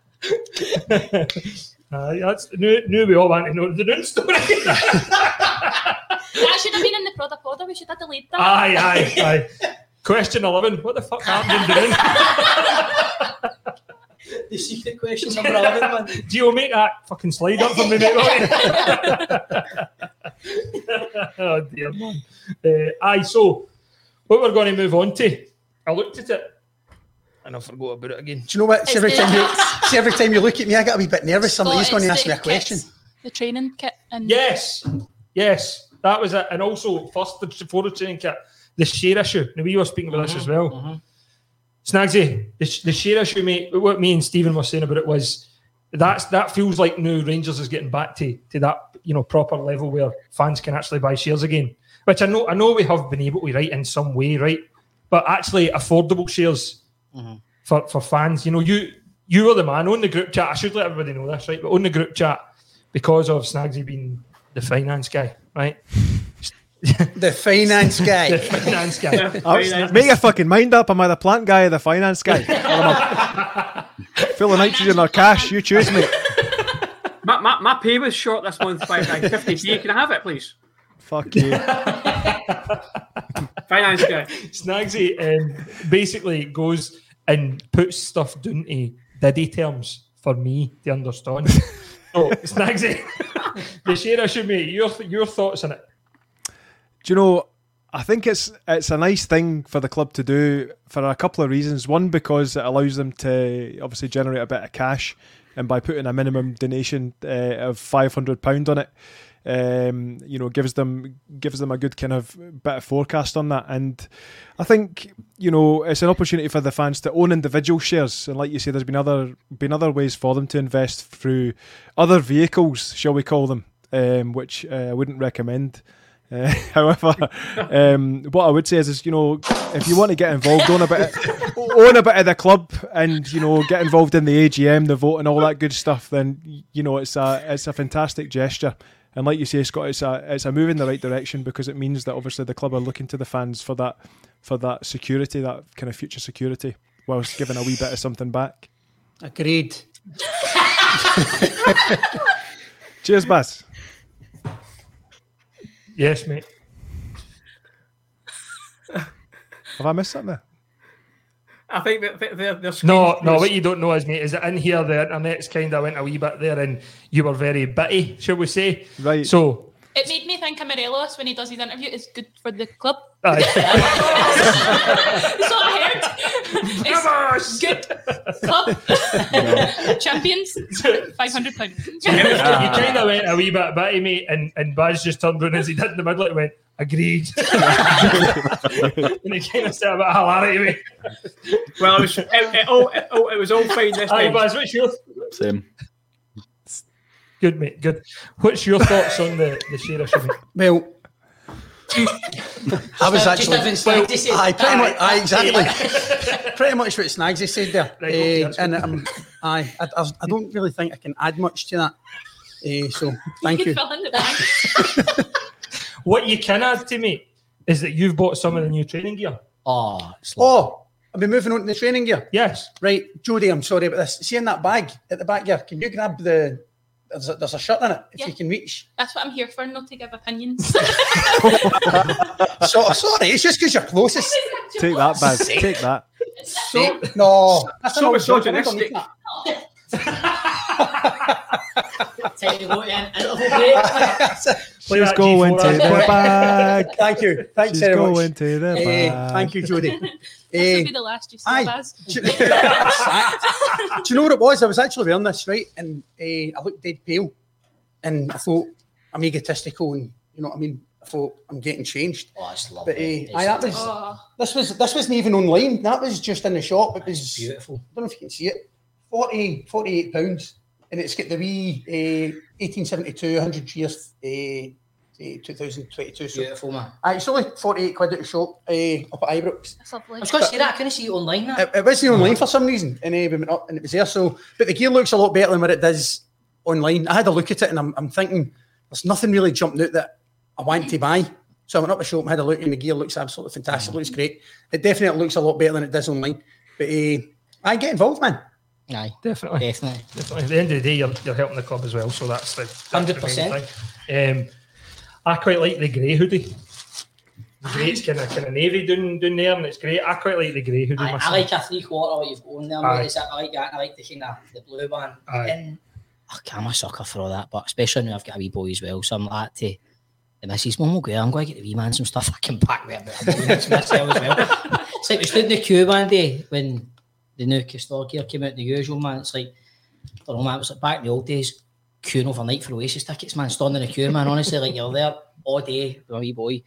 Uh, aye, that's new, new we all want to know the Dunoon story. that should have been in the Prod a Podder. We should have delayed that. aye, aye, aye. Question 11. What the fuck happened in Dunoon? *laughs* The secret question number 11, man. *laughs* Do you make that fucking slide up for me, mate? *laughs* oh, dear man. Uh, aye, so what we're going to move on to, I looked at it and I forgot about it again. Do you know what? See, every time you see every time you look at me, I get a wee bit nervous. Somebody's Scott, going to ask me a the question. The training kit. And Yes, yes, that was it. And also, first, before the training kit, the share issue. Now, we were speaking about this as well. Snagsy, the, the share issue, mate, what me and Stephen were saying about it was that's that feels like new Rangers is getting back to, to that you know proper level where fans can actually buy shares again. Which I know I know we have been able to right in some way, right? But actually affordable shares mm-hmm. for, for fans. You know, you you were the man on the group chat. I should let everybody know this, right? But on the group chat, because of Snagsy being the finance guy, right? The finance *laughs* guy. the finance guy. I was- make your fucking mind up. Am I the plant guy or the finance guy? Or am I full of nitrogen or cash? You choose me. My, my, my pay was short this month by like 50p. Can I have it, please? Fuck you. *laughs* Finance guy. Snagsy um, basically goes and puts stuff down to Diddy terms for me to understand. *laughs* so, Snagsy, the share issue, mate, your, your thoughts on it? You know? I think it's it's a nice thing for the club to do for a couple of reasons. One, because it allows them to obviously generate a bit of cash, and by putting a minimum donation uh, of five hundred pound on it, um, you know, gives them gives them a good kind of bit of forecast on that. And I think you know it's an opportunity for the fans to own individual shares. And like you say, there's been other been other ways for them to invest through other vehicles, shall we call them, um, which uh, I wouldn't recommend. Uh, *laughs* however, um, what I would say is, is, you know, if you want to get involved, own a bit, of, *laughs* own a bit of the club, and you know, get involved in the AGM, the vote, and all that good stuff. Then you know, it's a it's a fantastic gesture. And like you say, Scott, it's a it's a move in the right direction because it means that obviously the club are looking to the fans for that for that security, that kind of future security whilst giving a wee bit of something back. Agreed. *laughs* Cheers, Baz. Yes, mate. Have I missed something? there? I think that that they're, they're No, no, what you don't know is, mate, is that in here the internet's kind of went a wee bit there and you were very bitty, shall we say? Right. So, It made me think of Morelos when he does his interview. It's good for the club. aye. *laughs* *laughs* That's what I heard. It's good club *laughs* champions. Five hundred pounds. you kind of went a wee bit bitty, mate, and, and Baz just turned around as he did in the middle and went, agreed. *laughs* and he kind of said a bit of hilarity, mate. Well, it was it, it, all, it, all- it was all fine this Aye, time. Baz, what's your Same. good, mate? Good. What's your thoughts on the the share issue, mate? Well, I was actually. having Snagsy said- aye, pretty much. Aye, Aye, exactly. *laughs* pretty much what Snagsy said there. Right, okay, Eh, and um, I, I, I don't really think I can add much to that. Eh, so *laughs* thank you. can fill in the blanks. What you can add to me is that you've bought some of the new training gear. Oh, it's. Oh, I'll be moving on to the training gear. Yes. Right, Jodie, I'm sorry about this. See in that bag at the back here, can you grab the. There's a, there's a shirt in it if Yeah. you can reach. That's what I'm here for, not to give opinions. *laughs* So, sorry, it's just because you're closest. *laughs* Take that, Baz. Take that. So, no, that's So an old joke, misogynistic. I don't need go to an interval break. She's going G4 to the ad. bag. *laughs* Thank you. Thanks She's very going much. to the Eh, bag. thank you, Jodie. *laughs* this Eh, will be the last you see aye. us. Do you, *laughs* do you know what it was? I was actually wearing this, right? And uh, I looked dead pale. And I thought, I'm egotistical and, you know what I mean? I thought, I'm getting changed. Oh, it's lovely. But uh, It's aye, that was, Oh, this, was, this wasn't even online. That was just in the shop. It was, I beautiful. don't know if you can see it, 40, 48 pounds. And it's got the wee uh, 1872, 100 years, uh, 2022. So, Beautiful, man. aye, it's only 48 quid at the shop uh, up at Ibrox. that's lovely. I was going to say that. I couldn't see it online. That. It, it wasn't online for some reason, and uh, we went up and it was there. So, but the gear looks a lot better than what it does online. I had a look at it, and I'm, I'm thinking there's nothing really jumping out that I want to buy. So I went up the shop and had a look, and the gear looks absolutely fantastic. Looks great. It definitely looks a lot better than it does online. But uh, I get involved, man. Aye, Definitely. definitely. Definitely. At the end of the day, you're, you're helping the club as well, so that's the main 100%. Um, I quite like the grey hoodie. The grey, it's kind of kind of navy down, down there, and it's great. I quite like the grey hoodie I, I like a three quarter what you've got on there. Mate. I like that. I like the kind of the blue one. Aye. And okay, I'm a sucker for all that, but especially now I've got a wee boy as well. So I'm like to the missus, Mum will go, I'm going to get the wee man some stuff. I can pack with about a million myself as well. *laughs* It's like we stood in the queue one day when the new Castore gear came out, the usual man. It's like, I don't know, man, it was like back in the old days, queuing overnight for Oasis tickets, man, standing in a queue, man. Honestly, like you're there all day with wee boy.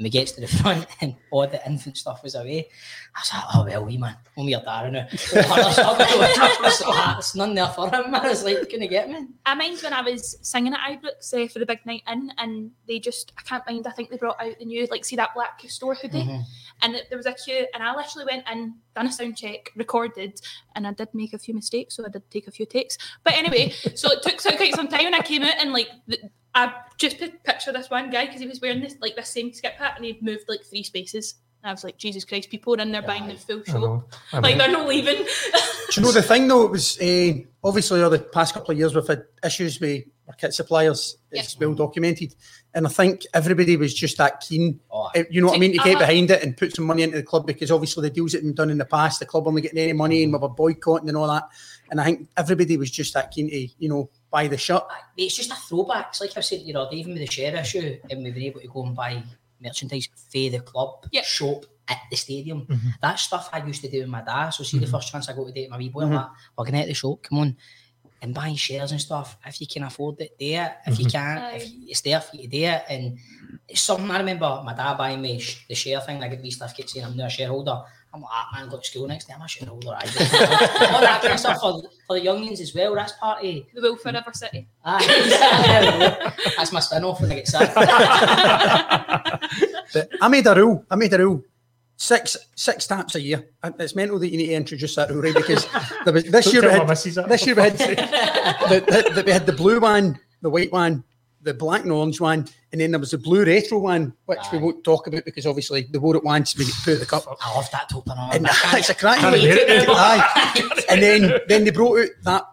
And we gets to the *laughs* front and all the infant stuff was away. I was like, oh well, wee man, home your dad now. *laughs* It's none there for him, man. It's like, couldn't get me. I mind when I was singing at Ibrox uh, for the big night in, and they just, I can't mind, I think they brought out the new, like, see that black store hoodie? Mhm. And there was a queue, and I literally went in, done a sound check, recorded, and I did make a few mistakes, so I did take a few takes. But anyway, so it took so quite some time, and I came out and, like, the, I just put picture this one guy because he was wearing this, like, this same skip hat, and he'd moved, like, three spaces. And I was like, Jesus Christ, people are in there buying the full I show. know. I Like, know. they're not leaving. Do you know the thing though? It was uh, obviously over the past couple of years we've had issues with our kit suppliers. It's well documented, and I think everybody was just that keen. Oh, you know what I mean? To get Uh-huh. behind it and put some money into the club because obviously the deals that have been done in the past, the club only getting any money and we were boycotting and all that. And I think everybody was just that keen to you know buy the shirt. Mate, it's just a throwback. It's like I said, you know, even with the share issue, and we've been able to go and buy merchandise for the club shop at the stadium. That stuff I used to do with my dad. So see the first chance I go to date my wee boy, I'm Mhm. like, we're going to the shop, come on. And buying shares and stuff, if you can afford it, do it. If you Mhm. can't, if it's there for you to do it. And it's something I remember my dad buying me sh- the share thing. I get these stuff, saying I'm now a shareholder. I'm like, ah, man, go to school next day, I'm a shareholder. I *laughs* All that kind of stuff for, for the youngins as well. That's part of the will forever city. Aye, *laughs* That's my spin off when I get sick. But I made a rule. I made a rule. Six six taps a year. It's mental that you need to introduce that rule, right? Because there was, this Don't year we had, that. this year we had *laughs* the, the, the- we had the blue one, the white one, the black and orange one, and then there was the blue retro one, which we won't talk about because obviously they wore it once, we put the cup. I love that top *laughs* and And *laughs* it's a crack. It. Aye. *laughs* and then then they brought out that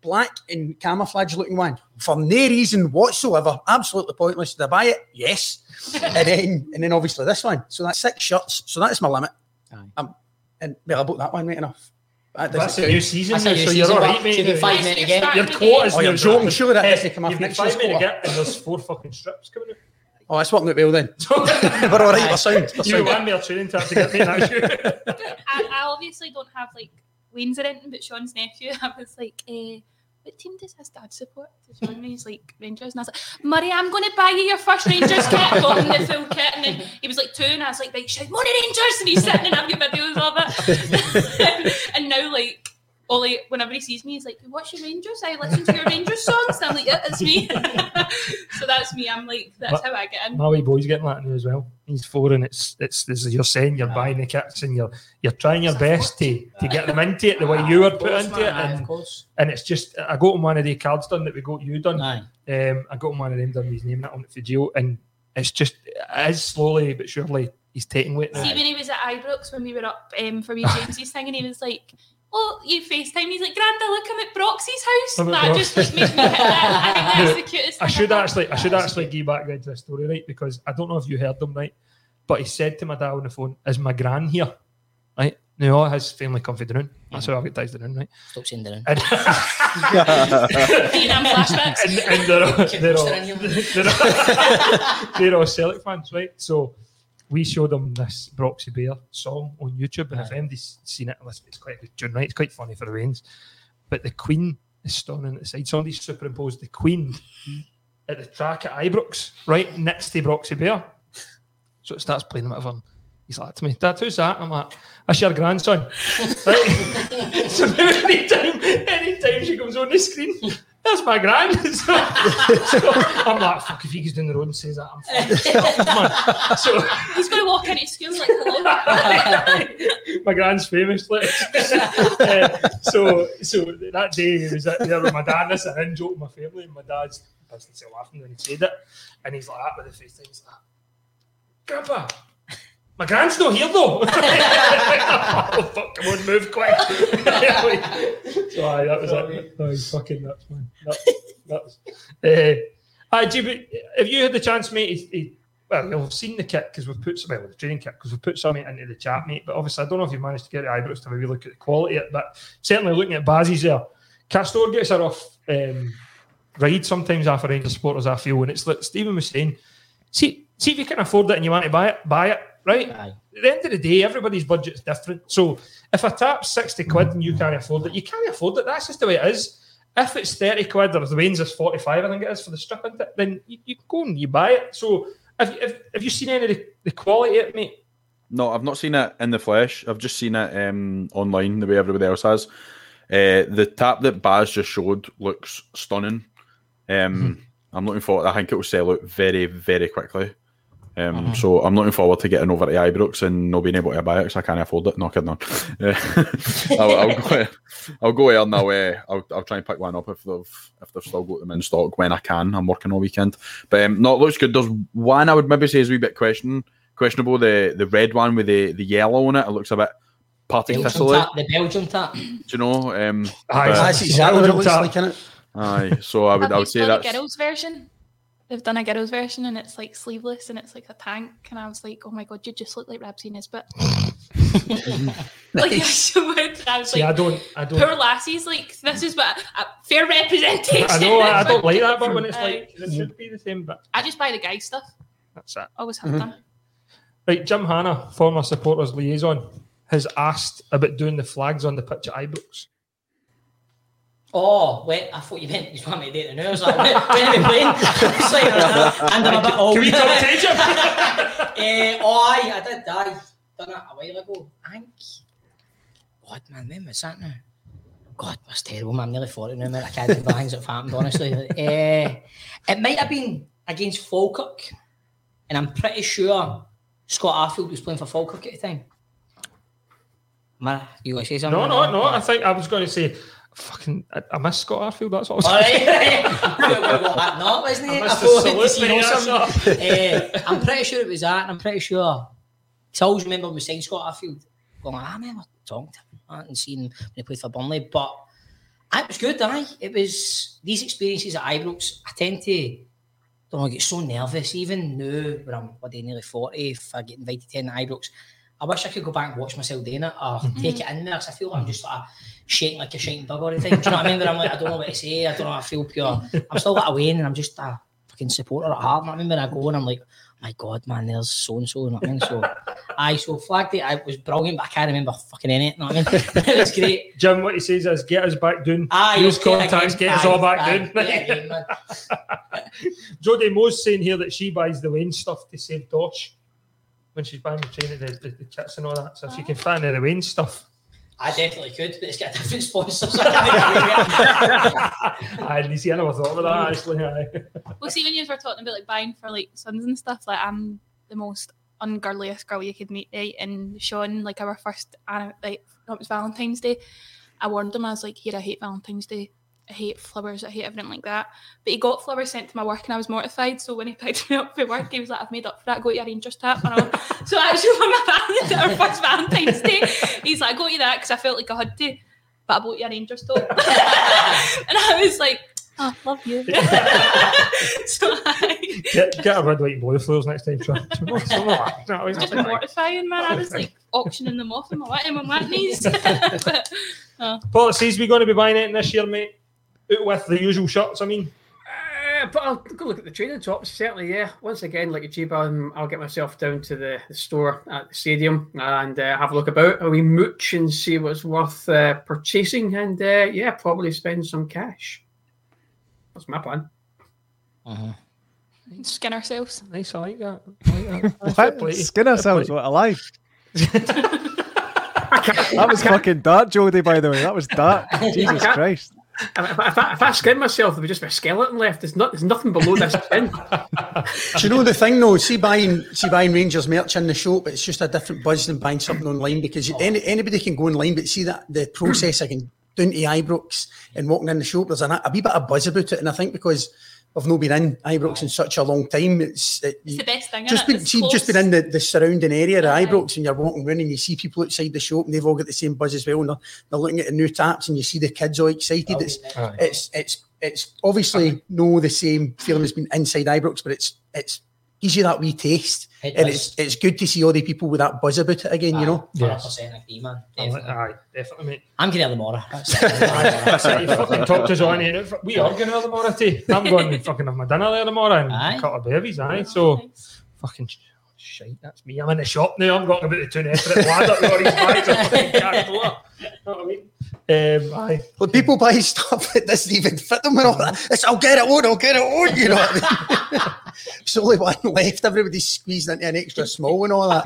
black and camouflage looking one for no reason whatsoever. Absolutely pointless. Did I buy it? Yes. and then and then obviously this one. So that's six shirts. So that's my limit. Aye. Um, and well, I bought that one right enough. That That's a new season, now, so season, you're all but right, mate. you've got five minutes to get. Your quota's Oh, you're now joking. done. Surely that doesn't come off you've got next five year's minutes to and there's four fucking strips coming out. Oh, that's working out well then. *laughs* we're all right. We're sound. We're You sound. and me are training to have to get me now. I, I obviously don't have like Wayne's or anything, but Sean's nephew, *laughs* I was like, eh, what team does his dad support? And he's like Rangers, and I was like, Murray, I'm going to buy you your first Rangers *laughs* kit, got him the full kit, and then he was like two, and I was like, right, shout money Rangers, and he's sitting and having videos of it, *laughs* and now like. Ollie, whenever he sees me, he's like, "What's your Rangers?" I listen to your Rangers songs. And I'm like, "Yeah, it's me." *laughs* *laughs* so that's me. I'm like, that's But how I get in. My wee boy's getting that now as well. He's four, and it's it's as you're saying, you're buying the kits and you're you're trying your best to to get them into it the way you were put into it, Aye, of course. and it's just I got him one of the cards done that we got you done. Aye. Um, I got him one of them done with his name on it for Gio, and it's just it is slowly but surely he's taking weight now. See, when he was at Ibrox when we were up um, for wee James's thing, and he was like, "Oh, you FaceTime." He's like, "Granda, look, I'm at Broxy's house." I'm That just like, made me hit that. I think that's the *laughs* cutest. I should actually, I should actually give back then to the story, right? Because I don't know if you heard them, right? But he said to my dad on the phone, "Is my gran here?" Right? No, all his family come from Doon. That's how I got ties to Doon, right? Stop saying Doon. And, Vietnam flashbacks. *laughs* and, and they're, all, Keep they're, all, posting in here. they're, all, they're all Celtic fans, right? So we showed them this Broxy Bear song on YouTube, and if anybody's seen it, listen, it's quite a good tune, right? It's quite funny for the rains. But the Queen is standing at the side. Somebody's superimposed the Queen mm-hmm. at the track at Ibrox, right next to Broxy Bear. So it starts playing whatever. and He's like to me, Dad, who's that? I'm like, that's your grandson. *laughs* right? *laughs* so *laughs* anytime, anytime she comes on the screen, that's my grand. *laughs* so, so I'm like, fuck, if he goes down the road and says that, I'm. *laughs* So He's going to walk into school like, "Hello." *laughs* my grand's famous. Like, uh, so, so that day he was at there with my dad, and this in joke with my family, and my dad's busting himself laughing when he said it, and he's like that with the face. He's like, Grandpa, my grand's not here though. *laughs* oh fuck! Come on, move quick. *laughs* so aye, that was it. Oh, he's fucking nuts, man. Nuts, nuts. Uh, aye, Jim, have you had the chance, mate? He, he, well, you'll have seen the kit because we've put some, well, the training kit because we've put some into the chat, mate. But obviously, I don't know if you've managed to get the Ibrox to maybe look at the quality of it, but certainly looking at Bazzi's there. Castore gets a rough um, ride sometimes after Rangers supporters, I feel, and it's like Stephen was saying, see, see if you can afford it and you want to buy it, buy it, right? Aye. At the end of the day, everybody's budget's different. So if I tap 60 quid and you can't afford it, you can't afford it. That's just the way it is. If it's 30 quid or the Wayne's is 45, I think it is for the strip, isn't it? then you, you go and you buy it. So have, you- have, have you seen any of the, the quality of it, mate? No, I've not seen it in the flesh. I've just seen it um, online the way everybody else has. Uh, the tap that Baz just showed looks stunning. Um, I'm looking forward. I think it will sell out very, very quickly. Um, So I'm looking forward to getting over to Ibrox and not being able to buy it because I can't afford it. No kidding on. I'll, I'll go. I'll go there and I'll, uh, I'll I'll try and pick one up if they've if they've still got them in stock when I can. I'm working all weekend, but um, no, it looks good. There's one I would maybe say is a wee bit question questionable. The the red one with the, the yellow on it. It looks a bit party Belgium tap, the Belgium tap. Do you know? Um, Aye, but- That's exactly what it looks like, innit? aye. So I would I would say done a that's girls version? They've done a girls version and it's like sleeveless and it's like a tank. And I was like, oh my god, you just look like Rab C Nesbitt. *laughs* *laughs* like, yes, you. I was See, I don't, I don't. poor lassies, like, this is what uh, fair representation. I know, I That's don't like that, but when it's Aye. like, *laughs* it should be the same, but I just buy the guy stuff. that's it. Always have Mhm. done. Right, Jim Hanna, former supporters liaison, has asked about doing the flags on the pitch at Ibrox. Oh, wait, I thought you meant you want me to do it now. I was like, when, when are we playing? Uh, and I'm a bit old. Can we talk to Jim? Eh, oh, aye, I did, aye. Done it a while ago. I think. God, man, when was that now? God, that's terrible, man. I'm nearly 40 now, man. I can't remember things that have happened, honestly. *laughs* Eh, it might have been against Falkirk, and I'm pretty sure Scott Arfield was playing for Falkirk at the time. Man, you going to say something? No, no, no. I think I was going to say fucking, I, I miss Scott Arfield. That's all. All right. that not, wasn't it? I missed I thought the to see salute, no mate, some- Eh, I'm pretty sure it was that, and I'm pretty sure. Cause I always remember when we signed Scott Arfield, going, I remember talking to him uh, and seeing him when he played for Burnley, but aye, it was good, aye. It was these experiences at Ibrox, I tend to don't know, get so nervous, even now when I'm bloody nearly 40, if I get invited to in Ibrox. I wish I could go back and watch myself doing it or take it in there 'cause I feel like I'm just like shaking like a shaking dog all the time. Do you know what I mean? Where I'm like, I don't know what to say, I don't know how I feel pure. I'm still like a Wayne and I'm just a fucking supporter at heart. You know I mean? When I go and I'm like, my God, man, there's so and so. You know what I mean? So, aye, so flag day, I was brilliant, but I can't remember fucking any. You know what I mean? *laughs* it was great. Jim, what he says is get us back down. Aye, Use contacts, again. get us all back aye, down. yeah, again, man. *laughs* Jodie Mo's saying here that she buys the Wayne stuff to save Dosh when she's buying the training, the, the, the kits and all that. So if she can find the Wayne stuff. I definitely could, but it's got a different sponsor. So *laughs* I can't I didn't *laughs* see, I never thought of that actually. Aye. *laughs* Well, see, when you were talking about like buying for like sons and stuff, like I'm the most ungirliest girl you could meet, right? And Sean, like our first, anni- like no, it was Valentine's Day. I warned him. I was like, "Here, I hate Valentine's Day. I hate flowers. I hate everything like that." But he got flowers sent to my work, and I was mortified. So when he *laughs* picked me up for work, he was like, "I've made up for that. Go to your Rangers tap." And I went, *laughs* so actually, for *laughs* my our first Valentine's Day, he's like, "I got you that because I felt like I had to." But I bought you a Rangers top, and I was like, "Oh, love you." so I, Get, get a red, white, blue flowers next time. Like. Just mortifying, man. I was like auctioning them off in my in my knees. but, uh, oh. Paul, it says we're going to be buying it this year, mate. Out with the usual shots. I mean. Uh, but I'll go look at the training tops. Certainly, yeah. Once again, like a G-Bar, um, I'll get myself down to the, the store at the stadium and uh, have a look about. A wee mooch and see what's worth uh, purchasing, and uh, yeah, probably spend some cash. That's my plan. Uh-huh. Skin ourselves. Nice, I like that. I like that. *laughs* Fair play. What? Skin ourselves? What, alive? *laughs* that was fucking dark, Jodie, by the way. That was dark. Jesus Christ. If, if, if, I, if I skin myself, there would just be a skeleton left. There's not. There's nothing below this skin. Do you know the thing though? See buying, see buying Rangers merch in the shop, but it's just a different buzz than buying something online because any, anybody can go online, but see that the process I can down to Ibrox and walking in the shop, there's a, a wee bit of buzz about it, and I think because I've not been in Ibrox in such a long time, it's it, It's the best thing. just been see, just been in the, the surrounding area of Ibrox and you're walking around and you see people outside the shop and they've all got the same buzz as well and they're, they're looking at the new taps and you see the kids all excited. It's oh, Aye. it's it's it's obviously no the same feeling as being inside Ibrox, but it's it's gives you that wee taste. It and does. it's it's good to see all the people with that buzz about it again, you know. Hundred percent agree, man. I like- Definitely. Aye, definitely, mate. I'm getting out tomorrow. That's *laughs* That's it. You fucking talked us on here. We are going there tomorrow, too. I'm *laughs* going to fucking have my dinner there tomorrow and Aye. a couple of babies, aye. So, fucking sh- shite, that's me. I'm in the shop now. I'm talking about the two Netflix lad up with all these bags of fucking Coca-Cola. You know what I mean? Um, aye. But people buy stuff that doesn't even fit them and all that. It's I'll get it on, I'll get it on, you know. What I mean? *laughs* There's only one *laughs* left. Everybody's squeezed into an extra small and all that.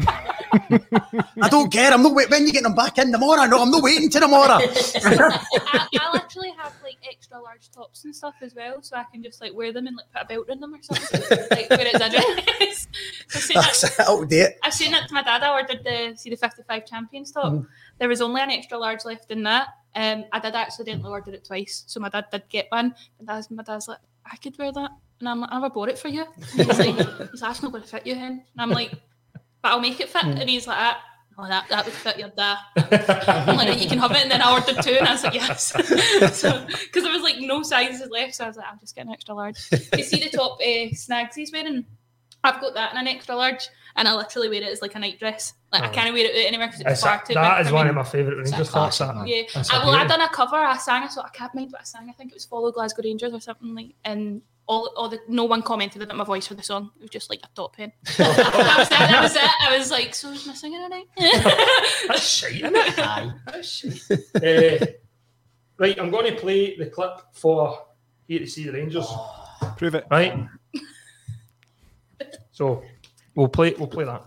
I don't care. I'm not wait when you get them back in tomorrow. No, I'm not waiting till tomorrow. *laughs* I, I'll actually have like extra large tops and stuff as well, so I can just like wear them and like put a belt in them or something, *laughs* like where it's a dress. I've seen That's that- I'll do it. I've seen it to my dad. I ordered the see the 55 champions top. Mhm. There was only an extra large left in that. Um, I did accidentally order it twice, so my dad did get one. And dad's, my dad's like, I could wear that, and I'm like, I never bought it for you. And he's like, *laughs* he's like, that's not going to fit you, hen. And I'm like, but I'll make it fit. And he's like, ah, oh, that that would fit your dad. I'm like, you can have it. And then I ordered two, and I was like, yes. *laughs* so because there was like no sizes left, so I was like, I'm just getting extra large. You see the top uh, snags he's wearing? I've got that in an extra large, and I literally wear it as like a night dress. Like I Oh. can't wear it anywhere because it's It's far a, too that big is one me. of my favourite a Rangers thoughts. That. Yeah, a I, well, I done a cover. I sang. I thought I can't mind what I sang. I think it was "Follow Glasgow Rangers" or something like. And all, all the no one commented about my voice for the song. It was just like a top pen. *laughs* that, was it, that was it. I was like, so is my singing tonight? *laughs* That's shite, isn't it? Aye. That's shite. *laughs* uh, right, I'm going to play the clip for here to see the Rangers. Prove it. Right. So we'll play. We'll play that.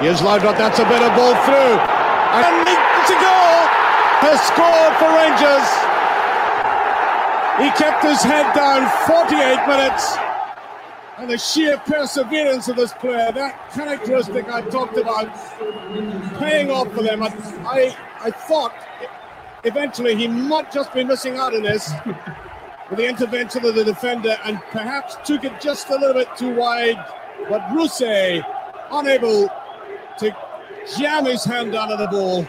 Here's Laudrup, that's a bit of ball through. And to goal has scored for Rangers. He kept his head down 48 minutes. And the sheer perseverance of this player, that characteristic I talked about, paying off for them. I, I, I thought eventually he might just be missing out on this with the intervention of the defender and perhaps took it just a little bit too wide. But Rousset unable to jam his hand down on the ball.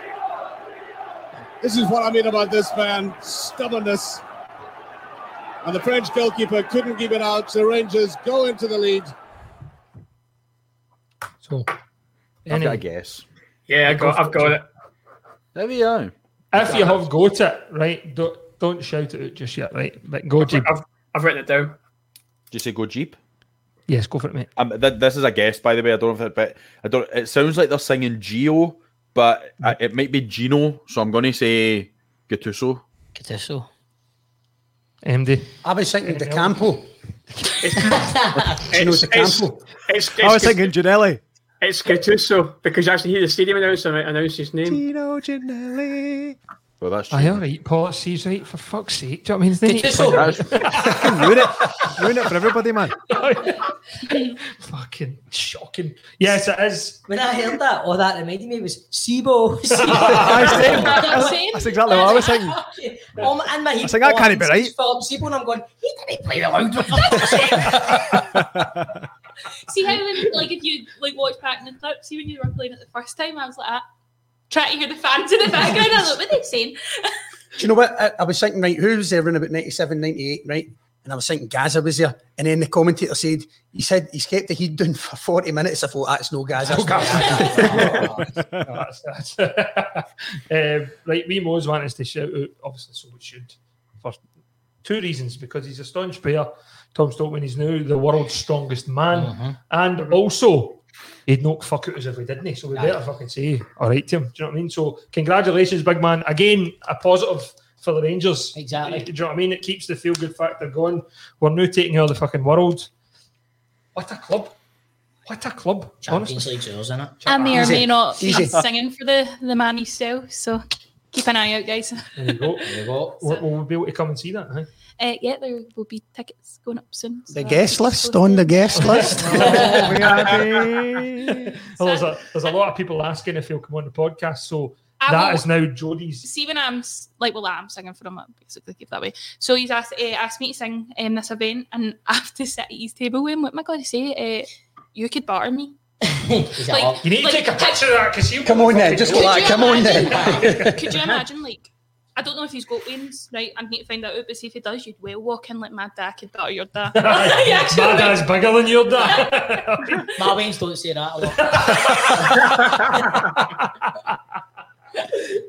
This is what I mean about this man stubbornness. And the French goalkeeper couldn't keep it out, so Rangers go into the lead. So, any... I've guess. Yeah, I got, I've got it. There we go. If you have got it, right, don't, don't shout it out just yet, right? But go Geeb. I've, I've written it down. Did you say go Geeb? Yes, go for it, mate. Um, th- this is a guess, by the way. I don't know if it, but I don't. It sounds like they're singing Geo, but uh, it might be Gino. So I'm going to say Gattuso. Gattuso. MD. I was thinking De Campo. *laughs* It's, Gino it's, De Campo. it's, it's, I was thinking Ginelli. It's Gattuso because you actually hear the stadium announcer announce his name. Tino Ginelli. Well, that's true. Aye, all right, policies, right, for fuck's sake. Do you know what I mean? They need to Gattuso. find out. ruin it. Ruin it for everybody, man. *laughs* Fucking shocking. Yes, it is. When I heard that, all that reminded me was Sebo. *laughs* Aye, same. *laughs* That's, that's exactly what I was thinking. Oh, my- and my was like, that can't be right. Filip Sebo, and I'm going, he didn't play the loud one. See how when, like if you like watch back in the clip, see when you were playing it the first time, I was like, ah, trying to hear the fans in the background. I was like, what are they saying? *laughs* Do you know what? I, I was thinking, right, who was there around about 97, 98, right? And I was thinking Gaza was there. And then the commentator said, he said he's kept the heat down for 40 minutes. I thought, that's no Gaza. *laughs* *laughs* that's, that's um, right, we Mo's want us to shout out, obviously, so we should, for two reasons. Because he's a staunch player, Tom Stoltman, he's now the world's strongest man, and also he'd knock fuck out us if we didn't. he? So we better fucking say all right to him. Do you know what I mean? So congratulations, big man. Again, a positive for the Rangers. Exactly. Do you know what I mean? It keeps the feel good factor going. We're now taking all the fucking world. What a club! What a club! Champions honestly. League's yours, isn't it? I may or may not be singing for the the man himself. So keep an eye out, guys. There you go. There you go. Will, will we be able to come and see that? Huh? Uh, yeah, there will be tickets going up soon. The guest list on the guest list. *laughs* Oh, we are *laughs* Well, there's a there's a lot of people asking if he'll come on the podcast, so I that will- is now Jodie's. See when I'm like, well, I'm singing for him. I basically keep that way. So he's asked uh, asked me to sing um, this event, and *laughs* I have to sit at his table with him. What am I going to say? Uh, you could butter me. Like- You need Like, to take a picture of that because you Come on then, just go like, come on then. Could you imagine, like, I don't know if he's got wings, right? I need to find that out. But see if he does, you'd well walk in like my dad could butter your dad. You actually My dad's bigger than your dad. *laughs* *laughs* My wings don't say that a lot. *laughs*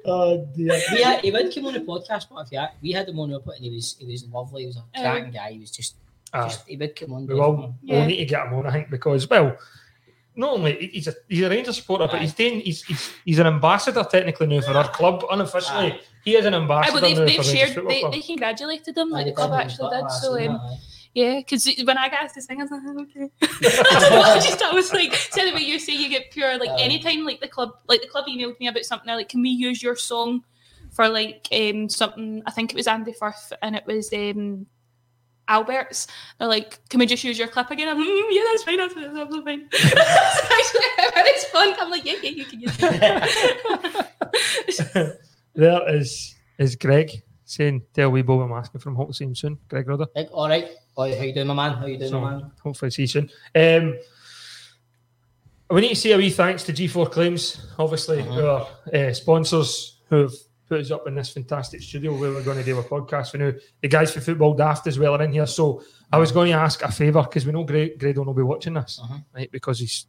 oh dear. we had, he would come on the podcast, but if you had, we had him on up and he was he was lovely. He was a cracking guy. He was just, Ah. just he would come on. We will definitely. we'll Yeah. need to get him on, I think, because well, not only he's a he's a Rangers supporter, but he's doing he's, he's he's an ambassador technically now for our club. Unofficially, Aye. He is an Aye, ambassador but they've, they've shared, they, they congratulated him, Aye, like they the club actually did. So, um, yeah, because when I got asked to sing, I was like, okay. *laughs* *laughs* I just I was like, said the way you say you get pure, like Aye. anytime, like the club, like the club emailed me about something, they're like, can we use your song for like um something? I think it was Andy Firth, and it was um. Albert's, they're like, can we just use your clip again? I'm like, mm, yeah, that's fine, that's, that's absolutely fine. so actually, when it's fun, I'm like, yeah, yeah, you can use it. *laughs* there is is Greg saying, "Tell we Bob I'm asking from Hope to see him soon." Greg Rudder. Like, all right. Oh, how you doing, my man? How you doing, So my man? hopefully see you soon. Um, we need to say a wee thanks to G4 Claims, obviously our uh, sponsors who have put us up in this fantastic studio where we're going to do a podcast for now. The guys for Football Daft as well are in here. So I was going to ask a favour because we know Greg, Grado will not be watching this, right? Because he's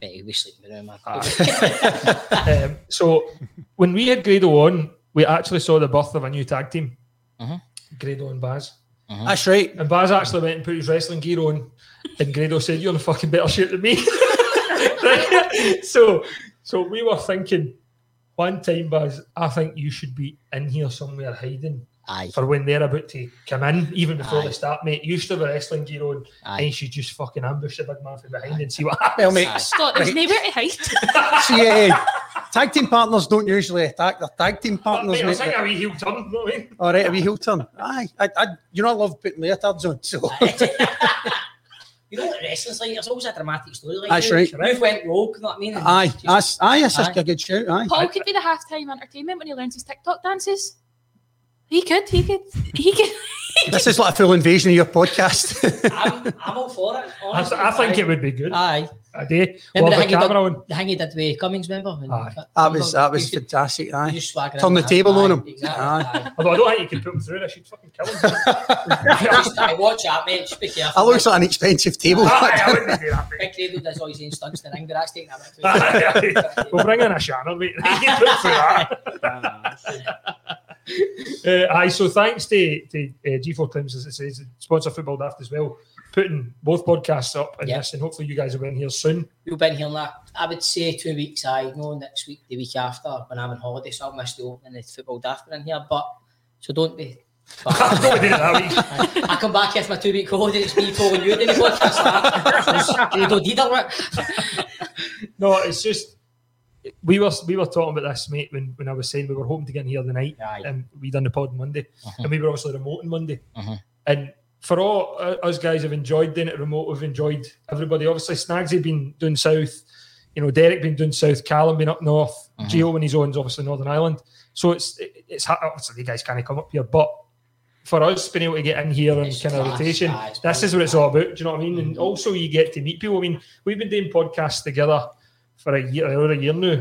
Bet he was sleeping with him, man. um, so when we had Grado on, we actually saw the birth of a new tag team, Grado and Baz. That's right. And Baz actually went and put his wrestling gear on, and Grado said, "You're in fucking better shape than me." *laughs* Right? So, so we were thinking, one time, Baz, I think you should be in here somewhere hiding. Aye. For when they're about to come in, even before Aye. they start, mate. You should have a wrestling gear on, Aye. and you should just fucking ambush the big man from behind and see what happens. Well, mate, Scott, there's Right. nowhere to hide. *laughs* see, uh, tag team partners don't usually attack their tag team partners. Mate, I was mate. thinking a wee heel turn, you know what I mean? All right, a wee heel turn. Aye, I, I, you know, I love putting leotards on. So *laughs* You know what wrestling's like? There's always a dramatic story. Like That's you, right. You've went rogue, you know what I mean? And Aye, that's, aye, that's Aye. a good shout. Aye. Paul could be the halftime entertainment when he learns his TikTok dances. He could, he could, he could. *laughs* This is like a full invasion of your podcast. *laughs* I'm, I'm all for it. I, honestly. I think Aye. it would be good. Aye. A day. Remember We'll the have thing, the camera did, on. the thing he did with Cummings, remember? And Aye. that was that was You fantastic. you Aye. just swagger Turn the table Aye, on him. Exactly. Aye. aye. Although I don't think you can put them through. I should fucking kill them. Just, aye, *laughs* watch that, mate. Just be careful. That looks like an expensive table. Aye, I wouldn't do that. mate. Big Grado does all his own stunts in the ring, but that's taking a bit too Aye, aye. we'll bring in a Shannon, mate. You can put through that. *laughs* Uh, aye, so thanks to, to uh, G4 Claims, as it says, sponsor Football Daft as well, putting both podcasts up and Yeah. this, and hopefully you guys will be in here soon. We've been here now. I would say two weeks. I know next week, the week after, when I'm on holiday, so I'll miss the opening of football daft in here. But so don't be. *laughs* I'm not doing it that week. I come back after my two week holiday. It's me calling you in the podcast. You don't need it. No, it's just we were we were talking about this, mate, when, when I was saying we were hoping to get in here the night, Aye. and we done the pod on Monday, Uh-huh. and we were obviously remote on Monday, Uh-huh. and for all uh, us guys have enjoyed doing it remote, we've enjoyed everybody. Obviously, Snagsy been doing south, you know, Derek been doing south, Callum been up north, Uh-huh. Gio when he's on obviously Northern Ireland. So it's it's obviously you guys can't come up here, but for us being able to get in here and kind of rotation, this is what it's all about. Do you know what I mean? And also you get to meet people. I mean, we've been doing podcasts together for a year over a year now.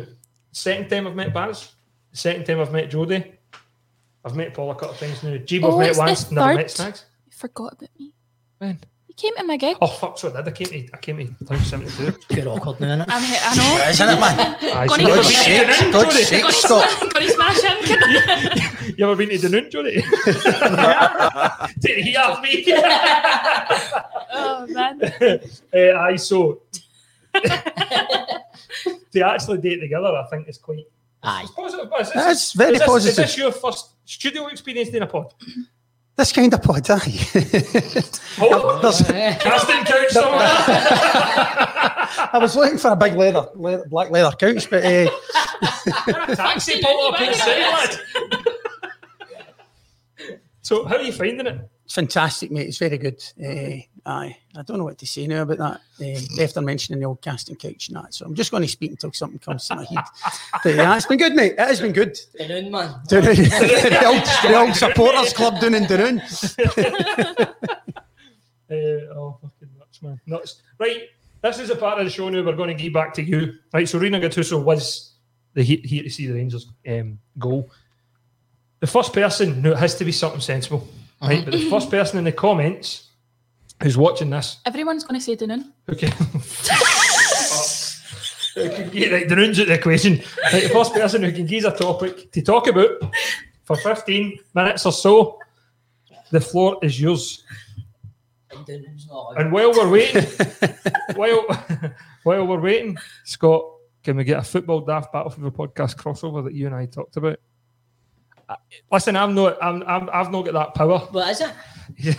Second time I've met Baz. Second time I've met Jodie. I've met Paul a couple of times now. Geeb Oh, I've met it's the once, never met third. Snags. You forgot about me. When? You came to my gig. Oh fuck, so I did. I came to I came to Town 72. Bit awkward now, innit? I'm here, I know. Isn't it, man? Aye, God's *laughs* so you ever sake, been to Dunoon, God's Jodie? sake, Got Scott. his smash in. You ever been to Dunoon, Jodie? Did he have me? *laughs* oh man. uh, *laughs* aye, so *laughs* to actually date together, I think is quite Aye. positive. Is this- That's very is this, positive. Is this your first studio experience in a pod? This kind of pod, aye. Oh, *laughs* There's- *laughs* casting couch somewhere. I was looking for a big leather, leather black leather couch, but uh, Taxi pull up outside, lad. So, how are you finding it? it's fantastic, mate. It's very good. Uh, aye, I don't know what to say now about that. Uh, after mentioning the old casting couch and that, so I'm just going to speak until something comes to my head. *laughs* But yeah, it's been good, mate. It has been good. Dunoon, man. Dunoon. *laughs* the, old, the old supporters club down in Dunoon. *laughs* Uh, oh, fucking nuts, man. Nuts. Right, this is a part of the show now. We're going to give back to you. Right, so Rino Gattuso was the he- here to see the Rangers um, go. The first person, no, it has to be something sensible, right? But the first person in the comments who's watching this, Everyone's going to say Dunoon. okay. *laughs* Yeah, right, the runes at the equation. Right, the first person who can give a topic to talk about for 15 minutes or so, the floor is yours. And while we're waiting, *laughs* while *laughs* while we're waiting, Scott, can we get a football daft battle for the podcast crossover that you and I talked about? Uh, Listen, I'm not, I'm, I'm, I've not got that power. What is it?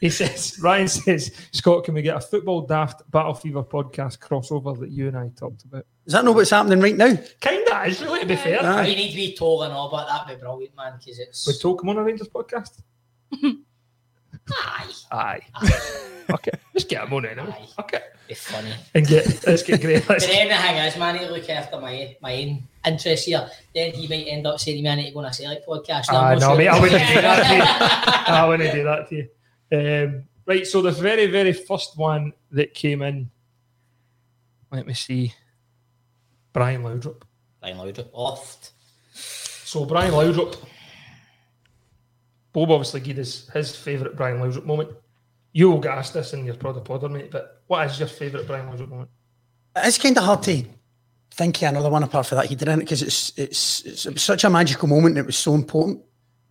He says, Ryan says, Scott, can we get a football daft battle fever podcast crossover that you and I talked about? Is that not what's happening right now? Kinda is really to be fair. Aye. You need to be tall and all, but that'd be brilliant, man, because it's. Would Tolkien on a Rangers podcast? Aye. Aye. okay, let's get him on anyway. Aye. Okay, Be funny. and get let's get great. But Let's then the thing is, man, I need to look after my my own interests here. Then he might end up saying to me, I need to go on a select podcast. Ah, I'm not no, sure. mate, I wouldn't do that to you. *laughs* I wouldn't do that to you. Um, right, so the very, very first one that came in, let me see, Brian Laudrup. Brian Laudrup, oft. So Brian Laudrup, Bob obviously gave us his favourite Brian Laudrup moment. You will get asked this in your Prod Podder, mate, but what is your favourite Brian Laudrup moment? It's kind of hard to think of another one apart from that he did in it because it's, it's it's it was such a magical moment. and It was so important,